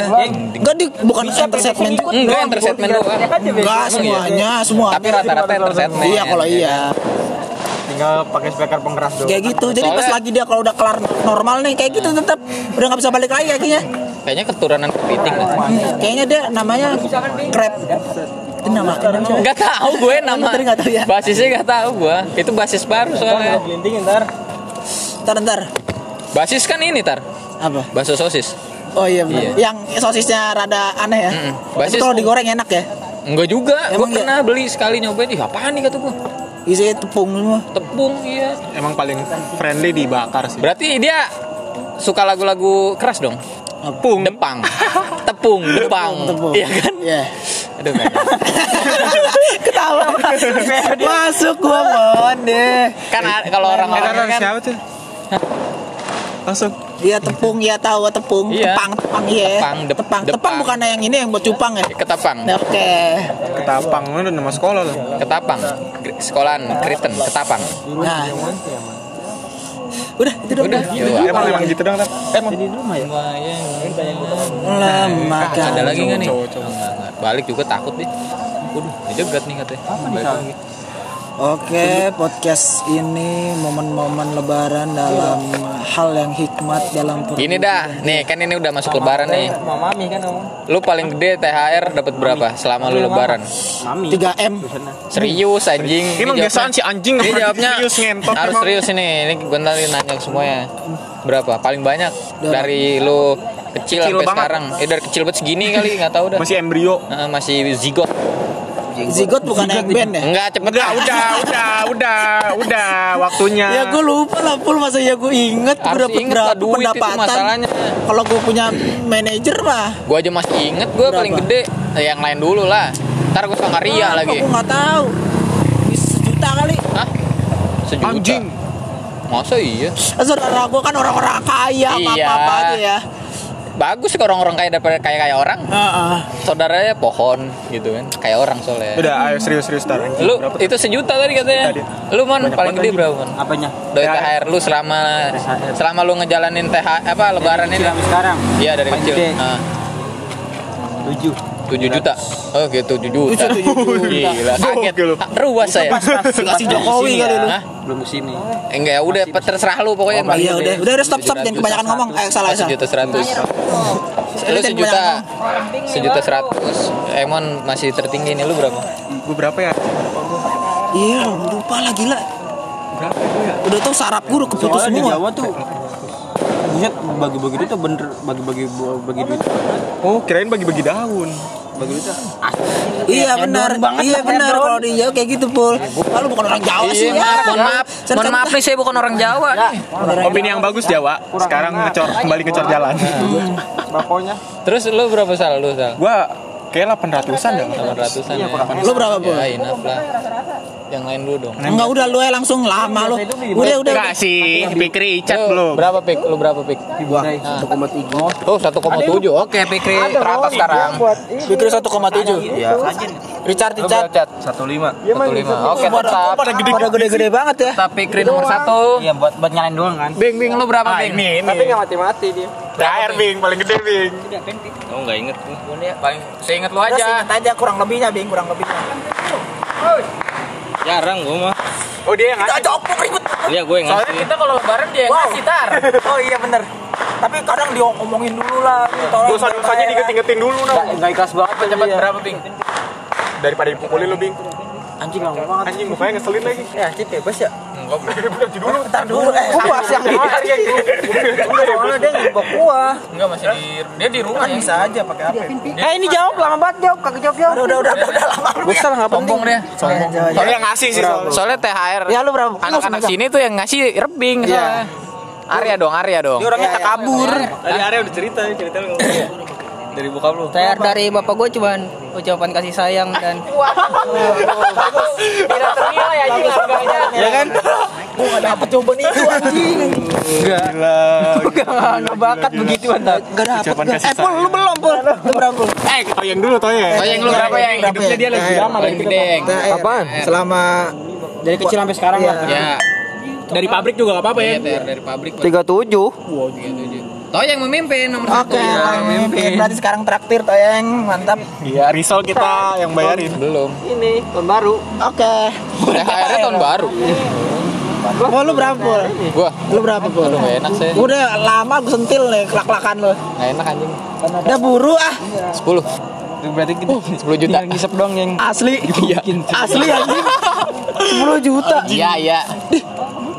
Enggak di bukan enter segmen juga. Enggak Enter doang. Enggak semuanya, semua. Tapi rata-rata Enter Sandman. Iya kalau iya. Tinggal pakai speaker pengeras doang. Kayak gitu. Jadi pas lagi dia kalau udah kelar normal nih kayak gitu tetap udah nggak bisa balik lagi kakinya. Kayaknya keturunan kepiting dah. Hmm, Kayaknya dia namanya crab. Itu nama nama Gak tahu gue nama. Tadi nggak tahu ya. Basisnya gak tahu gue. Itu basis baru soalnya. Ntar. Ntar. Basis kan ini tar. Apa? Bakso sosis. Oh iya benar. Iya. Yang sosisnya rada aneh ya. Mm-mm. Tapi Basis- kalau digoreng enak ya. Enggak juga. Gue iya? pernah beli sekali nyobain. Ih apaan nih kata gue. Isinya tepung semua. Tepung iya. Emang paling friendly dibakar sih. Berarti dia suka lagu-lagu keras dong. Tepung. Depang. Tepung. Depang. Tepung. Iya kan? Iya. Aduh kan. [LAUGHS] Ketawa. [LAUGHS] Masuk gua mon deh. Kan kalau orang-orang kan siapa tuh? [LAUGHS] Langsung. Iya tepung, iya tahu tepung. Iya. Tepang, tepang iya. Tepang, dep- tepang. Tepang depang. bukan yang ini yang buat cupang ya. ketapang. Oke. Ketapang mana nama sekolah loh. Ketapang. Sekolahan Kristen Ketapang. Nah. Udah, itu dong. Udah. Emang emang gitu dong? Emang Lemakan. Ada lagi nggak nih? Cowok, cowok. Enggak, enggak. Balik juga takut deh. Waduh, dijegat nih katanya. Balik lagi. Oke, podcast ini momen-momen lebaran dalam hal yang hikmat dalam per- Gini dah, nih kan ini udah masuk lebaran nih. Mami kan ngomong. Lu paling gede THR dapat berapa selama lu lebaran? Mami. 3M. Serius anjing. Ini emang biasaan si anjing Ini nggak jawabnya serius ngentot harus serius ini. Ini gue tadi nanya semuanya. Berapa? Paling banyak dari lu kecil, Kecil sampai banget. sekarang. Eh dari kecil banget segini kali nggak tahu dah. Masih embrio. Heeh, masih zigot. Zigot bukan yang band ya? Enggak cepet Udah, udah, udah, udah, udah waktunya. Ya gue lupa lah Pul masa ya gue inget gue dapet berapa duit itu pendapatan masalahnya. Kalau gue punya manajer mah Gue aja masih inget gue paling gede. Eh, Yang lain dulu lah. Ntar gue sama Ria lagi. Gue nggak tahu Bisa sejuta kali Hah? Sejuta. Anjing. Masa iya? Saudara gue kan orang-orang kaya Iya. apa-apa aja ya Bagus sih orang-orang kaya daripada kayak kayak orang. Heeh. Saudaranya pohon gitu kan. Kayak orang soalnya. Udah, ayo serius-serius tar. Lu itu sejuta tadi katanya. Tadi. Lu man Banyak paling gede berapa man? Apanya? Dari THR lu selama selama lu ngejalanin TH apa lebaran ini? Sekarang. Iya dari kecil. gede. Ah, 7. 7 juta. Oh gitu 7 juta. [LAUGHS] Gila kaget. Gokil lu. Ah, Ruas saya. Kasih Jokowi kali lu Hah? Belum ke sini. Eh, Enggak ya udah terserah lu pokoknya yang paling Iya udah udah udah stop stop jangan kebanyakan ngomong Eh salah salah Sejuta seratus. Lu Jangan sejuta sejuta seratus. Emon masih tertinggi nih lu berapa? Gue berapa ya? Iya lupa lah gila Udah tuh sarap gue udah keputus Soalnya di semua Jawa tuh Buset bagi-bagi duit tuh bener bagi-bagi bagi duit. Oh, kirain bagi-bagi daun. Bagi duit tuh Iya benar, iya benar kalau di Jawa kayak gitu pul. Lalu bukan orang Jawa sih Iya, ya. maaf, mohon maaf. Mohon kan- maaf nih saya bukan orang Jawa nih. Opini yang bagus Jawa. Sekarang ngecor kembali ngecor jalan. Bakonya. Terus lu berapa sal lu sal? Gua kayak 800-an dah. 800-an ya. Lu berapa pul? Ya, enough lah. Yang lain dulu dong. Enggak udah lu langsung lama lu. Udah udah. Enggak sih, Pikri Icat Lu belum. Berapa pik? Lu berapa pik? Gua Oh, 1,7. Oke, Pikri teratas sekarang. pikir 1,7. Iya. Richard Richard. Cat? 15. 1,5. Oke, Pada tetap. pada gede pada gede-gede banget ya. Tetap Pikri nomor satu. Iya buat buat nyalain doang kan. Bing, Bing, lu berapa, Ah, Bing? ini. Tapi nggak mati-mati dia. THR Bing, paling gede Bing. Oh nggak inget. Paling saya ingat lu aja. singkat aja kurang lebihnya Bing, kurang lebihnya. Jarang gua mah. Oh, dia yang Kita ngasih. jopok ribet. Iya gue yang Soalnya kita kalau lebaran dia yang Wow. ngasih tar. Oh iya bener. Tapi kadang diomongin dulu lah. Dosa-dosanya bayar. diinget-ingetin dulu nah. Nggak ikhlas banget cepet berapa, Bing? Daripada dipukulin lu Bing. Anjing lama banget. Anjing mukanya ngeselin lagi. Ya, cip bebas ya. Enggak, [LAUGHS] Berhenti dulu. Ntar dulu eh puas yang di Soalnya dia ngibok gua. enggak masih di dia di rumah ya. bisa aja pakai apa? Eh ini jawab lama banget jawab kagak jawab jawab. Udah udah udah udah, udah lama. Besar nggak Sombong dia. Sombong. Soalnya yang ngasih sih soalnya. THR. Ya lu berapa? Anak-anak sini tuh yang ngasih rebing soalnya. Arya dong, Arya dong. Dia orangnya Iya, tak iya. kabur. Tadi Arya udah cerita, cerita lu [LAUGHS] dari bokap lu? TR dari bapak gue cuman ucapan kasih sayang dan [LAUGHS] wah tidak ternilai anjing harganya ya kan? Gue gak dapet jawaban itu anjing. Enggak. Enggak enggak bakat begitu mantap Gak dapet. Eh pul lu belum pul? Lu berangkul eh toyeng dulu toyeng. Toyeng lu berapa yang? Hidupnya dia lebih lama lagi gede. Eh, eh, Apaan? selama dari kecil sampai sekarang iya. lah. Iya. Dari pabrik juga gak apa-apa ya dari pabrik 37 wow 37 Toyeng memimpin nomor Oke, satu. Oke, iya, memimpin. Berarti sekarang traktir Toyeng, mantap. Iya, risol kita yang bayarin. Belum. Ini tahun baru. Oke. THR-nya tahun baru. Wah, lu berapa, Pul? Gua. Lu berapa, Pul? Lu enak sih. Udah lama gue sentil nih kelak-kelakan lu. Gak enak anjing. Udah buru ah. 10. Berarti kita uh, oh, 10 juta. Tinggal ngisep doang yang asli. Iya. Asli anjing. 10 juta. Iya, iya.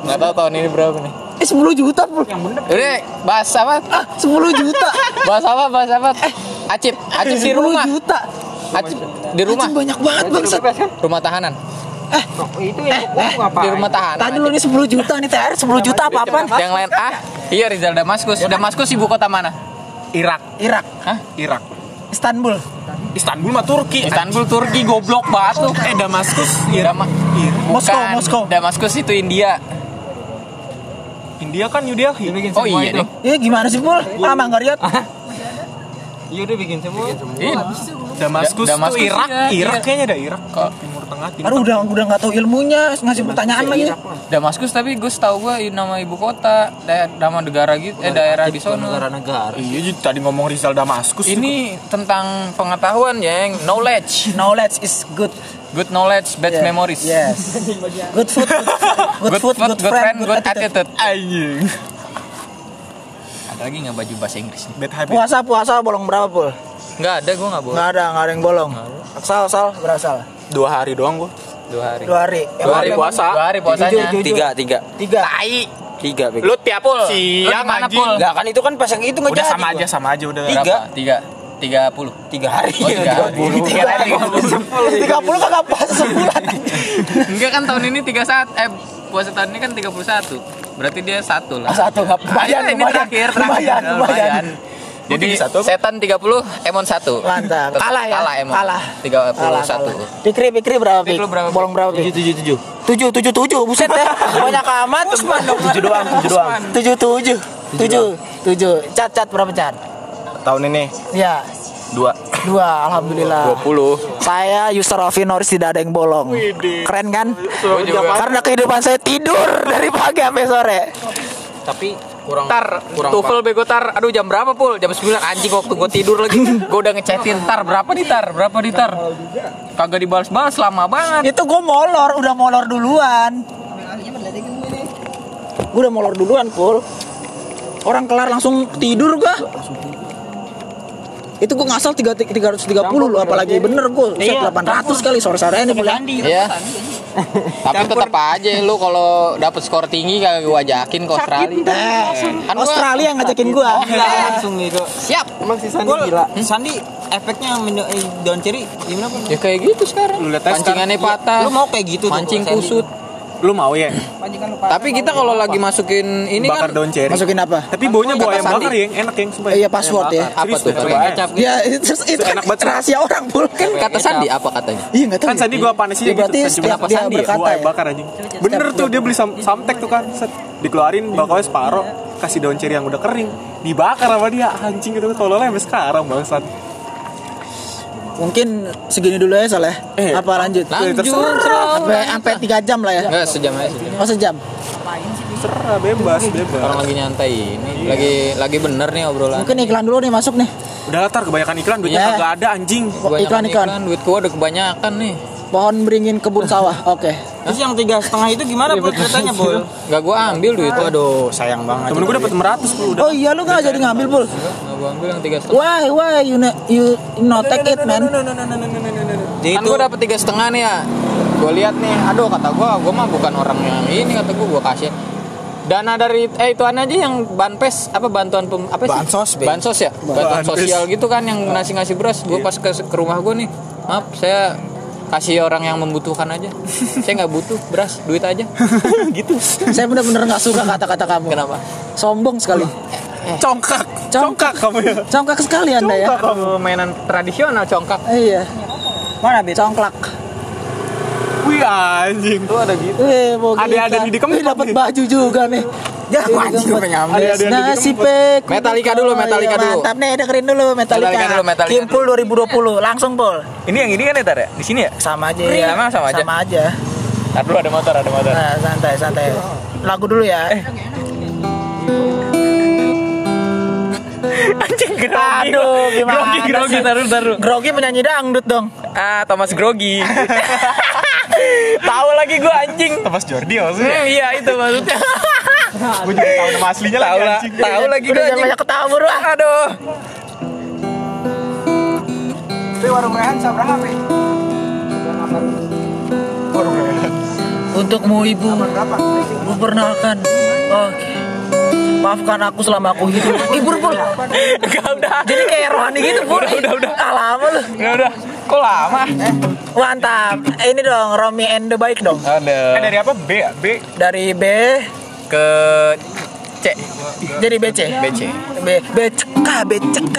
Enggak tahu tahun ini berapa nih. Eh 10 juta, Pul. Udah, bahas apa? Ah, 10 juta. Bahas apa? Bahas apa? Acip, Acip di 10 rumah. juta. Acip di rumah. Anjing banyak banget, Bangsat. Rumah tahanan. itu yang apa? Di rumah tahanan. Tadi lu nih 10 juta nih THR 10 juta apa-apaan? Yang lain ah, iya Rizal Damaskus. Damaskus ibu kota mana? Irak. Irak, Hah? Irak. Istanbul. Istanbul mah Turki. Istanbul Turki goblok banget tuh. Eh, Damaskus. Dama Moskow. Moskow. Damaskus itu India. India kan New Delhi. Oh iya nih. Ya gimana sih, Pul? Ah, Mangga Riot. Iya udah bikin semua. Iya. Damaskus, Da- Damaskus tuh Irak. iya, Irak iya. kayaknya ada Irak. Kok? Timur Tengah, Timur Aduh udah udah nggak tahu ilmunya ngasih pertanyaan lagi. Damaskus tapi gue tahu gue nama ibu kota, da- nama negara gitu, eh daerah di sono. Negara-negara. Iya, jadi tadi ngomong Rizal Damaskus. Ini tentang pengetahuan ya, yang knowledge. Knowledge is good. Good knowledge, bad memories. Yes. [LAUGHS] Good food, good, Good food, food, good friend, good attitude. attitude. Anjing. Ada lagi nggak baju bahasa Inggris nih? Bad habit. Puasa puasa bolong berapa pul? Nggak ada, gue nggak boleh. Nggak ada, nggak ada yang bolong. Asal asal berasal. Dua hari doang gua. Dua hari. Dua hari. Yang Dua hari mana? puasa. Dua hari puasanya. Jujur, jujur. Tiga, tiga. Tiga. Tiga, Bego. Lu tiap Pul, siang anjing. Pul? Enggak kan itu kan pas yang itu Udah nggak sama aja, gua. sama aja udah. Tiga. Berapa? Tiga. Tiga puluh. Tiga hari. Oh, tiga hari. Tiga hari. Tiga puluh kagak pas sebulan. Enggak kan tahun ini tiga saat eh puasa tahun ini kan 31 Berarti dia satu lah. Satu nggak lumayan, Ayo, ini lumayan, terakhir, terakhir. lumayan, lumayan. Jadi Satu setan 30, Emon 1. Mantap. Kalah ya? Kalah Emon. Kalah. 31. Kalah, kalah. Pikri, pikri berapa? Pik, Pik? lu berapa? Bolong berapa? Tujuh, tujuh, tujuh. Tujuh, tujuh, tujuh. Buset ya. [LAUGHS] Banyak amat. Tujuh doang, tujuh doang. Tujuh, tujuh. Tujuh, tujuh. Cat, cat berapa cat? Tahun ini Ya, dua. dua. Alhamdulillah. 20. Saya user Rofi Norris tidak ada yang bolong. Keren kan? juga. Karena kehidupan saya tidur [LAUGHS] dari pagi sampai sore. Tapi kurang Tar, kurang Tufel bego tar. Aduh jam berapa pul? Jam 9 anjing waktu gue tidur lagi. [LAUGHS] gue udah ngechatin tar berapa di tar? Berapa di tar? Kagak dibalas-balas lama banget. Itu gue molor, udah molor duluan. Gue udah molor duluan, Pul. Orang kelar langsung tidur gua. Itu gue ngasal 3, 330 loh, apalagi bener gue Iya. set 800 kali sore-sore ini boleh. Iya. Tapi tetap aja lu kalau dapet skor tinggi kagak gue ajakin ke Australia. Eh, Kan Australia yang ngajakin gua. langsung gitu. Siap. Emang si Sandi gila. Sandi efeknya minum eh, daun ceri gimana pun? Ya kayak gitu sekarang. Lu lihat Pancingannya patah. Lu mau kayak gitu Mancing kusut. Lu mau ya? Tapi kita kalau lagi masukin ini Bakar kan daun ceri. Masukin apa? Tapi baunya bau Kata ayam Sandi. bakar ya, enak yang sumpah. Iya password ya. apa tuh? Ya itu, itu enak banget. rahasia orang pul kan. Kata Sandi apa katanya? Iya nggak tahu. Kan ya. Sandi gua panas Ya, berarti gitu. setiap Kenapa dia Sandi ya? berkata ya. bakar anjing. Bener tuh dia beli sam samtek tuh kan. Dikeluarin bakalnya separuh, kasih daun ceri yang udah kering. Dibakar sama dia anjing gitu tololnya sampai sekarang bangsat. Mungkin segini dulu ya Soleh. Eh, Apa lanjut? Lanjut. Sampai sampai 3 jam lah ya. Enggak sejam aja sejam. Oh sejam. Serah bebas, bebas. Orang lagi nyantai ini, lagi lagi bener nih obrolan. Mungkin iklan dulu nih masuk nih. Udah latar kebanyakan iklan duitnya Ya. kagak ada anjing. Kebanyakan iklan, iklan. Duit gua udah kebanyakan nih. Pohon beringin kebun sawah. Oke. Terus yang tiga setengah itu gimana pun ceritanya pul? Enggak gua ambil duit. Aduh sayang banget. Temen gue dapet 600 puluh udah. Oh iya lu gak jadi ngambil pul. Enggak gua ambil yang tiga setengah. Why why you not you not take it man? Jadi Kan itu gua dapet tiga setengah nih ya. Gua lihat nih, aduh kata gua, gua mah bukan orang yang ini kata gua, gua kasih dana dari eh itu aja yang banpes apa bantuan pem, apa sih Bansos, Be. bansos ya bantuan Banpes. sosial gitu kan yang ngasih ngasih beras gue pas ke, ke rumah gue nih maaf saya kasih orang yang membutuhkan aja [LAUGHS] saya nggak butuh beras duit aja [LAUGHS] gitu Saya benar-benar nggak suka kata-kata kamu. kenapa Sombong sekali. Congkak, congkak kamu ya. Congkak sekali anda ya. Kalau mainan tradisional congkak Iya. mana bet? Congklak. Wih anjing. itu ada gitu Eh, mau Ada-ada kita. di Wih, dapat nih. baju juga nih. Ya aku anjing gue pengen ambil. Ada-ada di Nasi dikempot. pek. Metallica dulu, Metallica dulu. Mantap nih, dengerin dulu Metallica. Metallica dulu, Metallica Kimpul 2020, langsung Pul. ini yang ini kan ya tar ya di sini ya Sama aja. Iya, emang sama aja? Sama aja. Tar dulu ada motor ada motor Nah, santai, santai. Lagu dulu ya. Eh. [LAUGHS] anjing grogi Aduh, gimana grogi grogi taruh taruh Grogi penyanyi dangdut dong. ah Thomas Grogi [LAUGHS] tahu lagi gue anjing Thomas Jordi maksudnya. Hmm, iya itu maksudnya [LAUGHS] Gue juga tahu nama aslinya lah anjing. tahu lagi gue Udah jangan anjing banyak ketawa bro. ah. aduh Tapi warung rehan seberapa nih? Untukmu ibu, ku perkenalkan. Oke. Maafkan aku selama aku hidup. Ibu pul. Enggak udah Jadi kayak rohani gitu pul. Udah, udah, udah. Ah, lama lu. Udah udah kok lama Mantap. Ini dong Romi and the Bike dong. Eh, ada dari apa? B ya? B. Dari B ke C jadi BC. BC B BCK BCK.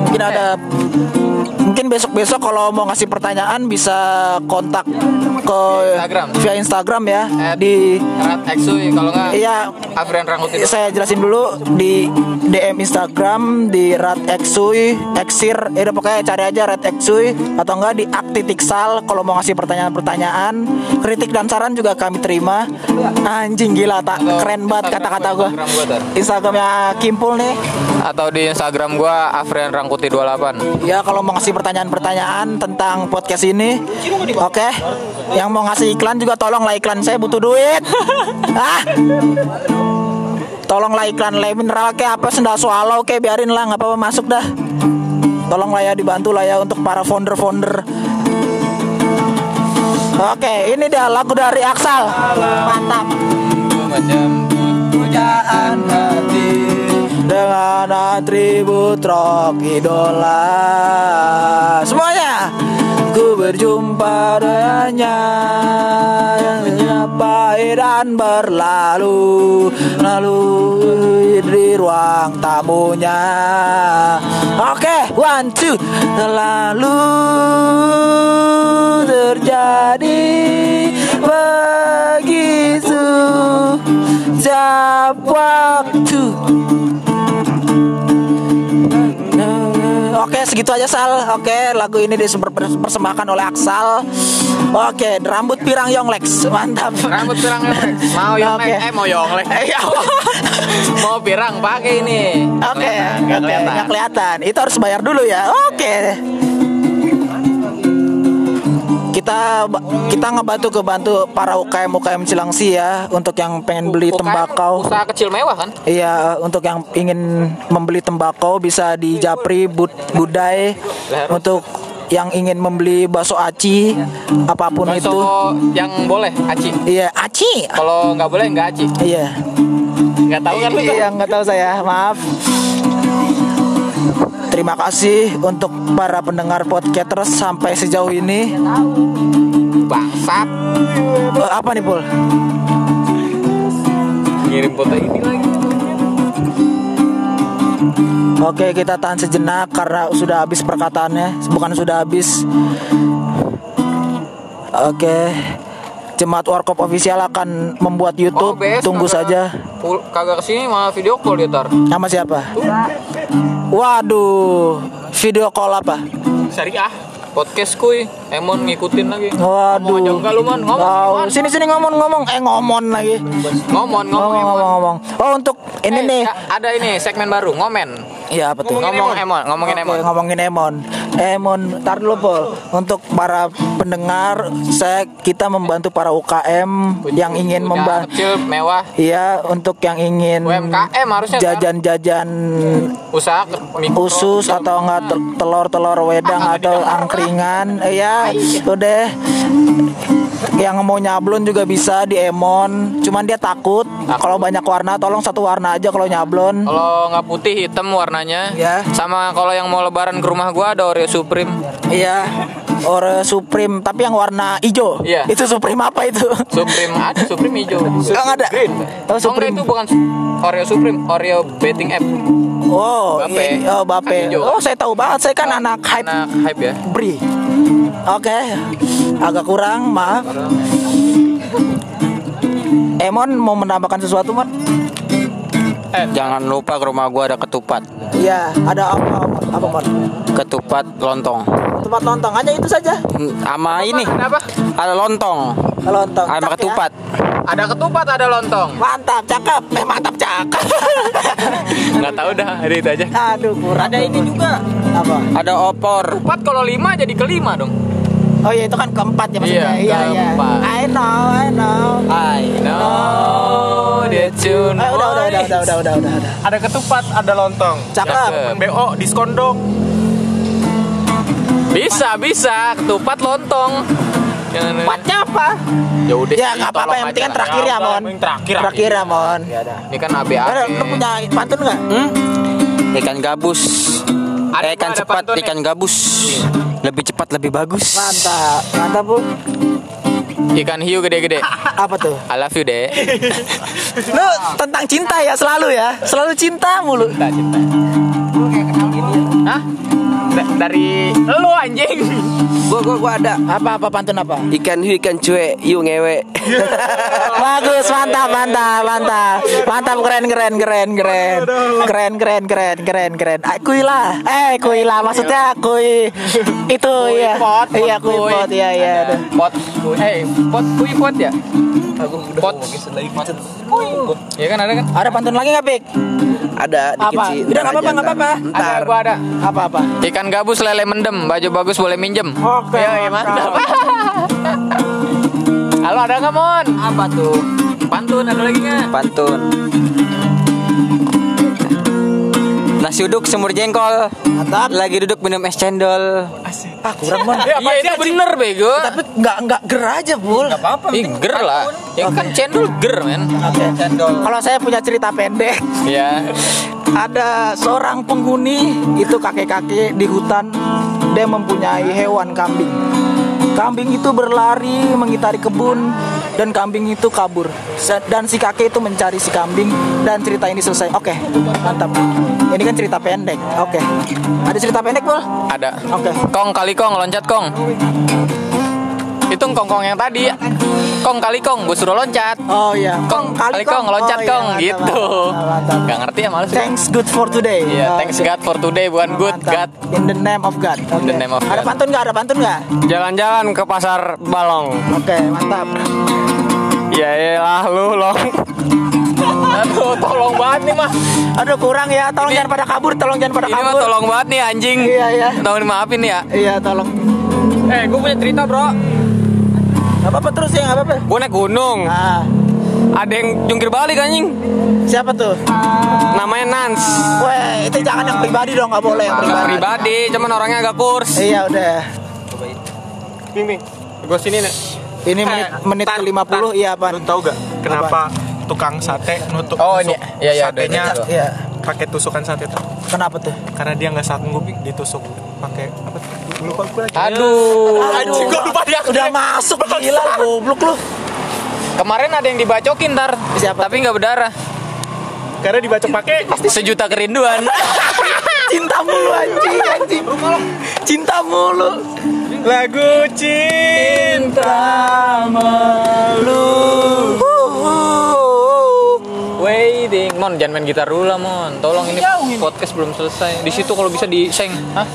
Mungkin ada mungkin besok-besok kalau mau ngasih pertanyaan bisa kontak ke Instagram. via Instagram ya At di Rat Exuy kalau nggak iya Afrian Rangkuti. saya jelasin dulu di DM Instagram di Rat Exuy, Exir, ya udah pokoknya cari aja Rat Exuy atau enggak di Aktitiksal kalau mau ngasih pertanyaan-pertanyaan, kritik dan saran juga kami terima. Anjing gila tak keren banget kata-kata gua. Instagram. Instagramnya Kimpul nih. Atau di Instagram gua Afrian Rangkuti 28. Ya kalau mau ngasih pertanyaan-pertanyaan tentang podcast ini, oke. Yang mau ngasih iklan juga tolonglah iklan saya butuh duit. [LAUGHS] ah. Tolonglah iklan le mineral kayak apa sendal swallow kayak biarin lah nggak apa-apa masuk dah. Tolonglah ya dibantu lah ya untuk para founder-founder. Oke, ini dia lagu dari Aksal. Mantap. Pujaan. Dengan atribut rock idola. Semuanya ku berjumpa dengannya. Yang menyapai dan berlalu. Lalu di ruang tamunya. Oke one two. Selalu terjadi begitu. Setiap waktu Oke segitu aja Sal Oke lagu ini dipersembahkan oleh Aksal Oke rambut pirang Yonglex Mantap Rambut pirang Yonglek. Mau Yonglek, Oke. eh mau Yonglek. Eh, [LAUGHS] mau pirang pakai ini. Oke nggak oke, kelihatan. kelihatan Itu harus bayar dulu ya Oke kita kita ngebantu kebantu para UKM UKM Cilangsi ya untuk yang pengen beli UKM tembakau Usaha kecil mewah kan? Iya, untuk yang ingin membeli tembakau bisa di Japri Bud Budai. Untuk yang ingin membeli bakso aci apa pun itu. Bakso yang boleh aci. Iya, aci. Kalau nggak boleh nggak aci. Iya. Nggak tahu kan lu? Iya, nggak tahu saya. Maaf. Terima kasih untuk para pendengar podcasters sampai sejauh ini. Bangsat. Eh, apa nih, Pul? Ngirim foto ini lagi. Oke, kita tahan sejenak karena sudah habis perkataannya, bukan sudah habis. Oke. Jemaat Warkop Official akan membuat YouTube, BS tunggu kagak- saja. Kagak ke sini malah video call dia tar. Nama siapa? Waduh, video call apa? Syariah. Podcast kuy. Emon ngikutin lagi. Waduh. Ngomong aja enggak lu man. Ngomong. Wow, sini sini ngomong ngomong, eh ngomong lagi. Ngomong, ngomong, Ngomong ngomong ngomong. Oh untuk ini Eh, nih, a- ada ini segmen baru, ngomen. ya apa tuh? Ngomong Emon, ngomongin Oke, Emon. ngomongin Emon. Emon, tar dulu Pol. Untuk para pendengar, saya kita membantu para UKM yang ingin Usaha membantu. kecil mewah Iya, untuk yang ingin UMKM harusnya, Tar. jajan-jajan usaha ke- mikro. usus atau enggak tel- telur-telur wedang atau angkringan. Eh, ya, udah. Yang mau nyablon juga bisa di Emon. Cuman dia takut kalau banyak warna, tolong satu warna aja kalau nyablon. Kalau nggak putih hitam warnanya. Ya. Sama kalau yang mau lebaran ke rumah gua ada Oreo Supreme. Iya. Oreo Supreme, tapi yang warna hijau. Iya. Itu Supreme apa itu? Supreme ada Supreme hijau. Enggak ada. Green. Oh, Oh, enggak Supreme. itu bukan Oreo Supreme, Oreo betting app. Oh, Bape. iya. oh Bape. Kan. Oh, saya tahu banget. Saya kan anak hype Anak hype ya. Bri. Oke, agak kurang, maaf. Emon mau menambahkan sesuatu, Mon? Jangan lupa ke rumah gua ada ketupat. Iya, ada apa, apa, apa Mon? Ketupat lontong. Tempat lontong aja itu saja. Hmm, Sama ini Kenapa? ada lontong. Lontong. Sama Cak ya. Ada ketupat, ada lontong. Mantap, cakep. Eh, mantap, cakep. [LAUGHS] Nggak tahu dah, ada itu aja. Aduh, kurang. Ada ini juga. Apa? Ada opor. Ketupat kalau lima jadi kelima dong. Oh iya, itu kan keempat ya maksudnya. Iya, Iya, iya. keempat. I know, I know. I know that you Eh, know. udah, udah, udah, udah, udah, udah, udah, udah. Ada ketupat, ada lontong. Cakep. Cakep. BO diskon dong. Bisa, bisa. Ketupat lontong. Empatnya apa? Ya udah. Ya nggak apa-apa, yang penting kan terakhir ya, Mon. Terakhir, Terakhir ya, Mon. Ini kan Eh, ABAB. Lu punya pantun nggak? Hmm? Ikan gabus. Ada ikan cepat, nih. ikan gabus. Lebih cepat, lebih bagus. Mantap, mantap bu. Ikan hiu gede-gede. [LAUGHS] Apa tuh? I love you, Dek. [LAUGHS] Lu tentang cinta ya selalu ya, selalu cinta mulu. Cinta, cinta. Hah? Da- dari lu anjing. Gua gua gua ada. Apa apa pantun apa? Ikan hiu ikan cuek, yu ngewe. [LAUGHS] Bagus, mantap, mantap, mantap, mantap, keren, keren, keren, keren, keren, keren, keren, keren, keren. Ah, Kui lah, eh kui lah, maksudnya kui itu ya, iya kui pot, iya iya. Ada Pot. Eh, pot kui pot ya? Pot. Iya kan ada kan? Ada pantun lagi nggak pik? ada dikit Apa? sih. Udah nggak apa-apa, nggak ntar. apa-apa. Ada, Ntar. gua ada. Apa apa? Ikan gabus lele mendem, baju bagus boleh minjem. Oke, Iya, iya, mantap. [LAUGHS] Halo, ada nggak Mon? Apa tuh? Pantun ada lagi nggak? Pantun. Nasi uduk semur jengkol. Mantap. Lagi duduk minum es cendol. Ah kurang mon. Iya itu bener bego. Tapi nggak nggak ger aja bul. Ih ger lah. Ya kan cendol ger men. Oke. Kalau saya punya cerita pendek. Iya. Ada seorang penghuni itu kakek-kakek di hutan dia mempunyai hewan kambing. Kambing itu berlari mengitari kebun dan kambing itu kabur. Dan si kakek itu mencari si kambing dan cerita ini selesai. Oke, mantap. Ini kan cerita pendek. Oke. Ada cerita pendek, Bol? Ada. Oke. Kong kali kong loncat kong. Itu kong-kong yang tadi. Kong kali kong, gue suruh loncat. Oh iya. Kong kali kong, loncat Oh, iya, kong mantap, gitu. mantap, mantap. Gak ngerti ya malas. Thanks good for today. Iya, Oh, thanks oke. God for today bukan good Mantap. God. In the name of God. Oke. the name of Ada God. pantun nggak? Ada pantun nggak? Jalan-jalan ke pasar Balong. Oke, mantap. Ya elah lu long. Aduh, tolong banget nih mah. Aduh kurang ya, tolong jangan pada kabur, tolong jangan pada Ini mah kabur. tolong banget nih anjing. Iya, iya. Tolong dimaafin ya. Iya, tolong. Eh, gue punya cerita bro. Gak apa-apa terus ya, gak apa-apa. Gue naik gunung. Ah, Ada yang jungkir balik anjing. siapa tuh? Namanya Nans. Weh, itu jangan yang pribadi dong, gak boleh yang Gak pribadi. pribadi, cuman orangnya agak kurs. Iya, udah. Ping ping. Gue sini nih. Ini menit menit ke 50 iya, Pan. Lu tahu gak kenapa tukang sate nutup Oh, ini. Iya, iya, satenya. Iya. Pakai tusukan sate tuh? Kenapa tuh? Karena dia nggak sanggup ditusuk pakai apa tuh? Lupa gue lagi. Aduh. Aduh, Gua lupa dia. Udah masuk gila goblok lu. Kemarin ada yang dibacokin ntar. Siapa Tapi nggak berdarah. Karena dibaca pakai Sejuta kerinduan. [LAUGHS] Cinta mulu anjing, anjing. Cinta mulu. lagu cinta. Waiting, Mon jangan main gitar dulu lah Mon. Tolong ini podcast belum selesai. Di situ kalau bisa diseng. Hah?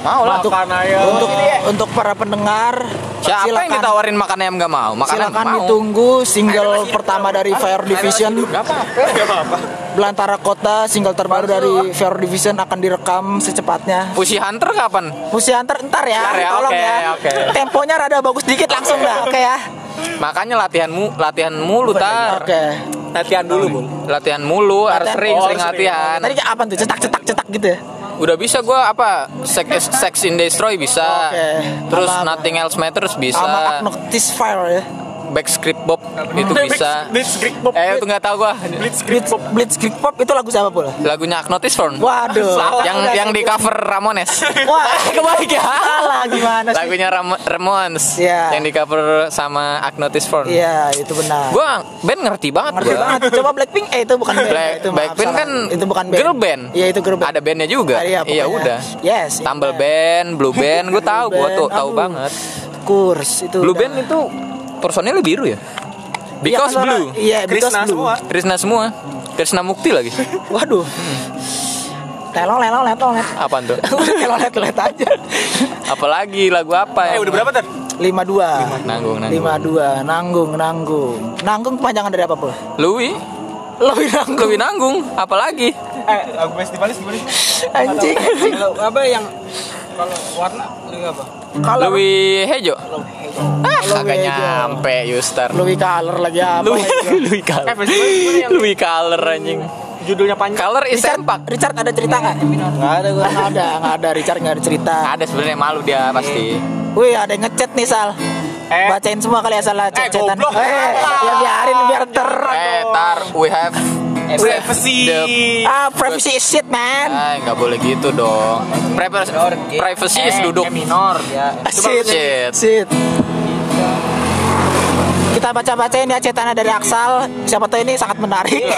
Mau lah. Untuk untuk para pendengar Siapa yang silakan- ditawarin makan ayam gak mau? Makan ayam Silakan mau. ditunggu single pertama dari Fire Division. Gak apa-apa. Belantara Kota single terbaru dari Fire Division akan direkam secepatnya. Pussy Hunter kapan? Pusi antar ntar ya, Ntar ya, tolong oke, ya. oke. Temponya rada bagus dikit langsung dah, oke ya. Makanya latihanmu latihan mulu tar. Oke. Latihan dulu, Bul. Latihan mulu, harus Latihan- sering oh, sering sering. latihan. Tadi apa tuh? Cetak cetak cetak gitu ya. Udah bisa gua apa? Sex, sex in Destroy bisa. Oke. Terus Sama apa? Nothing Else Matters Sama bisa. Agnostic Fire ya. Backscript Bob itu bisa. Blitzkrieg Bob. Eh itu nggak tahu gua. Blitz Blitzkrieg Pop itu lagu siapa pula? Lagunya Agnotis Form. Waduh. yang yang di cover Ramones. [LAUGHS] Wah, [LAUGHS] Kebalik ya. salah gimana sih? Lagunya Ram Ramones. Iya. Yang di cover sama Agnotis Form. Iya, itu benar. Gua band ngerti banget Ngerti gua. banget. Coba Blackpink eh itu bukan band. Black, itu maaf, Blackpink kan itu bukan band. girl band. Iya, itu girl band. Ada bandnya juga. Iya, iya pokoknya. udah. Yes. Tumble iya. band, blue [LAUGHS] band, gue tahu, gue Blue tuh tahu banget. Kurs itu. Blue band itu personilnya biru ya? Because kalau- blue. Iya, because Krishna blue. semua. Krishna semua. Krishna Mukti lagi. [LAUGHS] Waduh. Telong, telong, telong, telong. Apaan tuh? [LAUGHS] Udah telong, telong aja. Apalagi lagu apa Eh ya? udah berapa, Ter? 52. Nanggung, nanggung. 52, nanggung, nanggung. Nanggung kepanjangan dari apa, Pul? Louis, Lebih nanggung. Louis nanggung. Apalagi? Eh, lagu festivalis gimana? Anjing. apa yang kalau warna apa? Kalau Louis Hejo. Ah, Louis kagak nyampe Yuster. Louis Color lagi apa? Louis lagi? Louis Color. Eh, Louis Color anjing. judulnya panjang? Color is Richard, sempak. Richard ada cerita nggak? Nggak ada, gua nggak ada, nggak ada. Richard nggak ada cerita. Ada sebenarnya malu dia pasti. Wih, ada yang ngechat nih Sal. Eh. Bacain semua kali asal chat-chatan. goblok. Eh, ya biarin biar ter. Eh, tar, we have Privacy. the Ah, privacy is shit, man. Ah, nggak boleh gitu dong. Privacy, privacy is duduk. minor ya. Shit. Shit. Shit. Kita baca-bacain ya cetannya dari Aksal. Siapa tahu ini sangat menarik. [LAUGHS]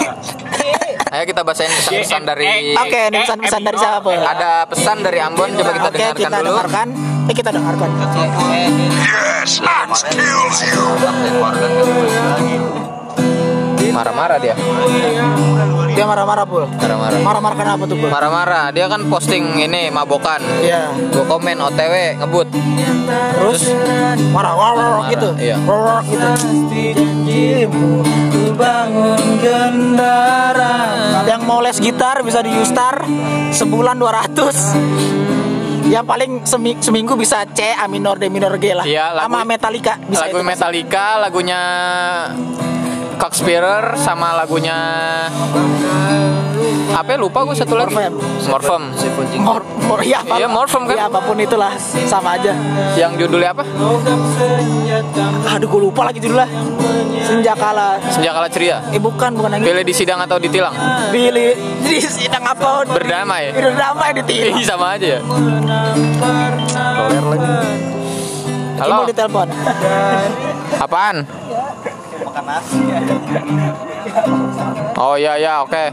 Ayo kita bacain pesan-pesan dari Oke, ini pesan-pesan dari siapa? Ada pesan dari Ambon coba kita Oke, dengarkan kita dulu. dengarkan. Eh, kita dengarkan. Marah-marah dia. Dia marah-marah, Pul. Marah-marah. Marah-marah kenapa tuh, Pul? Marah-marah. Dia kan posting ini mabokan. Iya. Gue komen OTW ngebut. Terus marah, wah, wah, gitu. iya. Wah, gitu. Yang mau les gitar bisa di Ustar sebulan 200. Yang paling semi- seminggu bisa C A minor D minor G lah. Iya, lagu- Sama Metallica bisa lagu itu. Metallica, lagunya Cockspirer sama lagunya apa ya, lupa gue satu lagi. Morphem Mor, mor, iya, apa, Iya, Morphem kan? Iya, apa pun itulah sama aja. yang judulnya apa Aduh, gue lupa lagi judulnya. Senjakala. Senjakala Ceria Eh bukan, bukan yang pilih di sidang atau ditilang Billy di sidang apa? Berdamai. Berdamai di tim. Ih, sama aja ya Halo. halo di telepon. apaan oh iya ya oke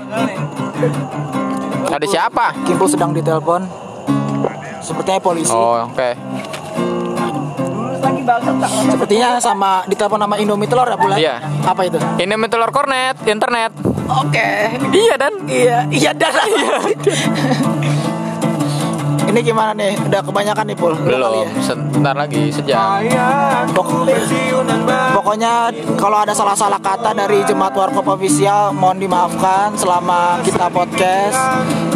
ada siapa Kimpo sedang ditelepon. Sepertinya polisi. oh oke Sepertinya sama ditelepon sama Indomie telur ya bulan. Iya. Apa itu? ini telur kornet internet Oke. iya dan Iya, iya dan [LAUGHS] Ini gimana nih? Udah kebanyakan nih Pul? Belum ya? sebentar lagi sejam Pok- pokoknya kalau ada salah-salah kata dari Jemaat Warkop Official mohon dimaafkan selama kita podcast.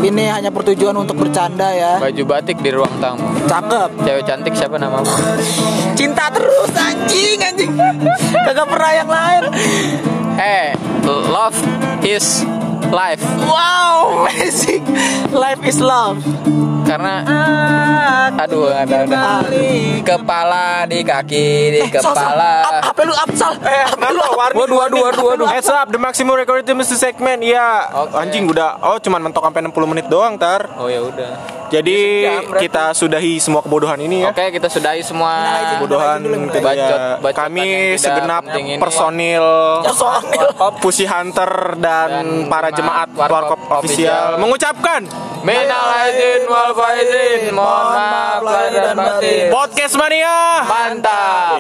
Ini hanya bertujuan untuk bercanda ya. baju batik di ruang tamu Cakep. cewek cantik siapa namamu Cinta terus anjing anjing. Kagak pernah yang lain. eh love is life Wow, [LAUGHS] amazing. Life is love. Karena aduh ada ada kepala di kaki di kepala Apa lu Absal? Eh? Warning, Waduh, waduh, waduh, waduh. Heads up, the maximum recorded mesti segmen. Iya, anjing udah. Oh, cuman mentok sampai 60 menit doang, tar. oh ya udah Jadi Ya, sejam kita sudahi semua kebodohan ini ya. oke kita sudahi semua Kebodohan dulu, tidak- Bacot- bacotan kami segenap personil. [LAUGHS] Pusi Hunter dan, Dan para jemaat Warkop Official. mengucapkan Minal aidin wal faizin mohon maaf lahir dan batin. Podcast mania. Mantap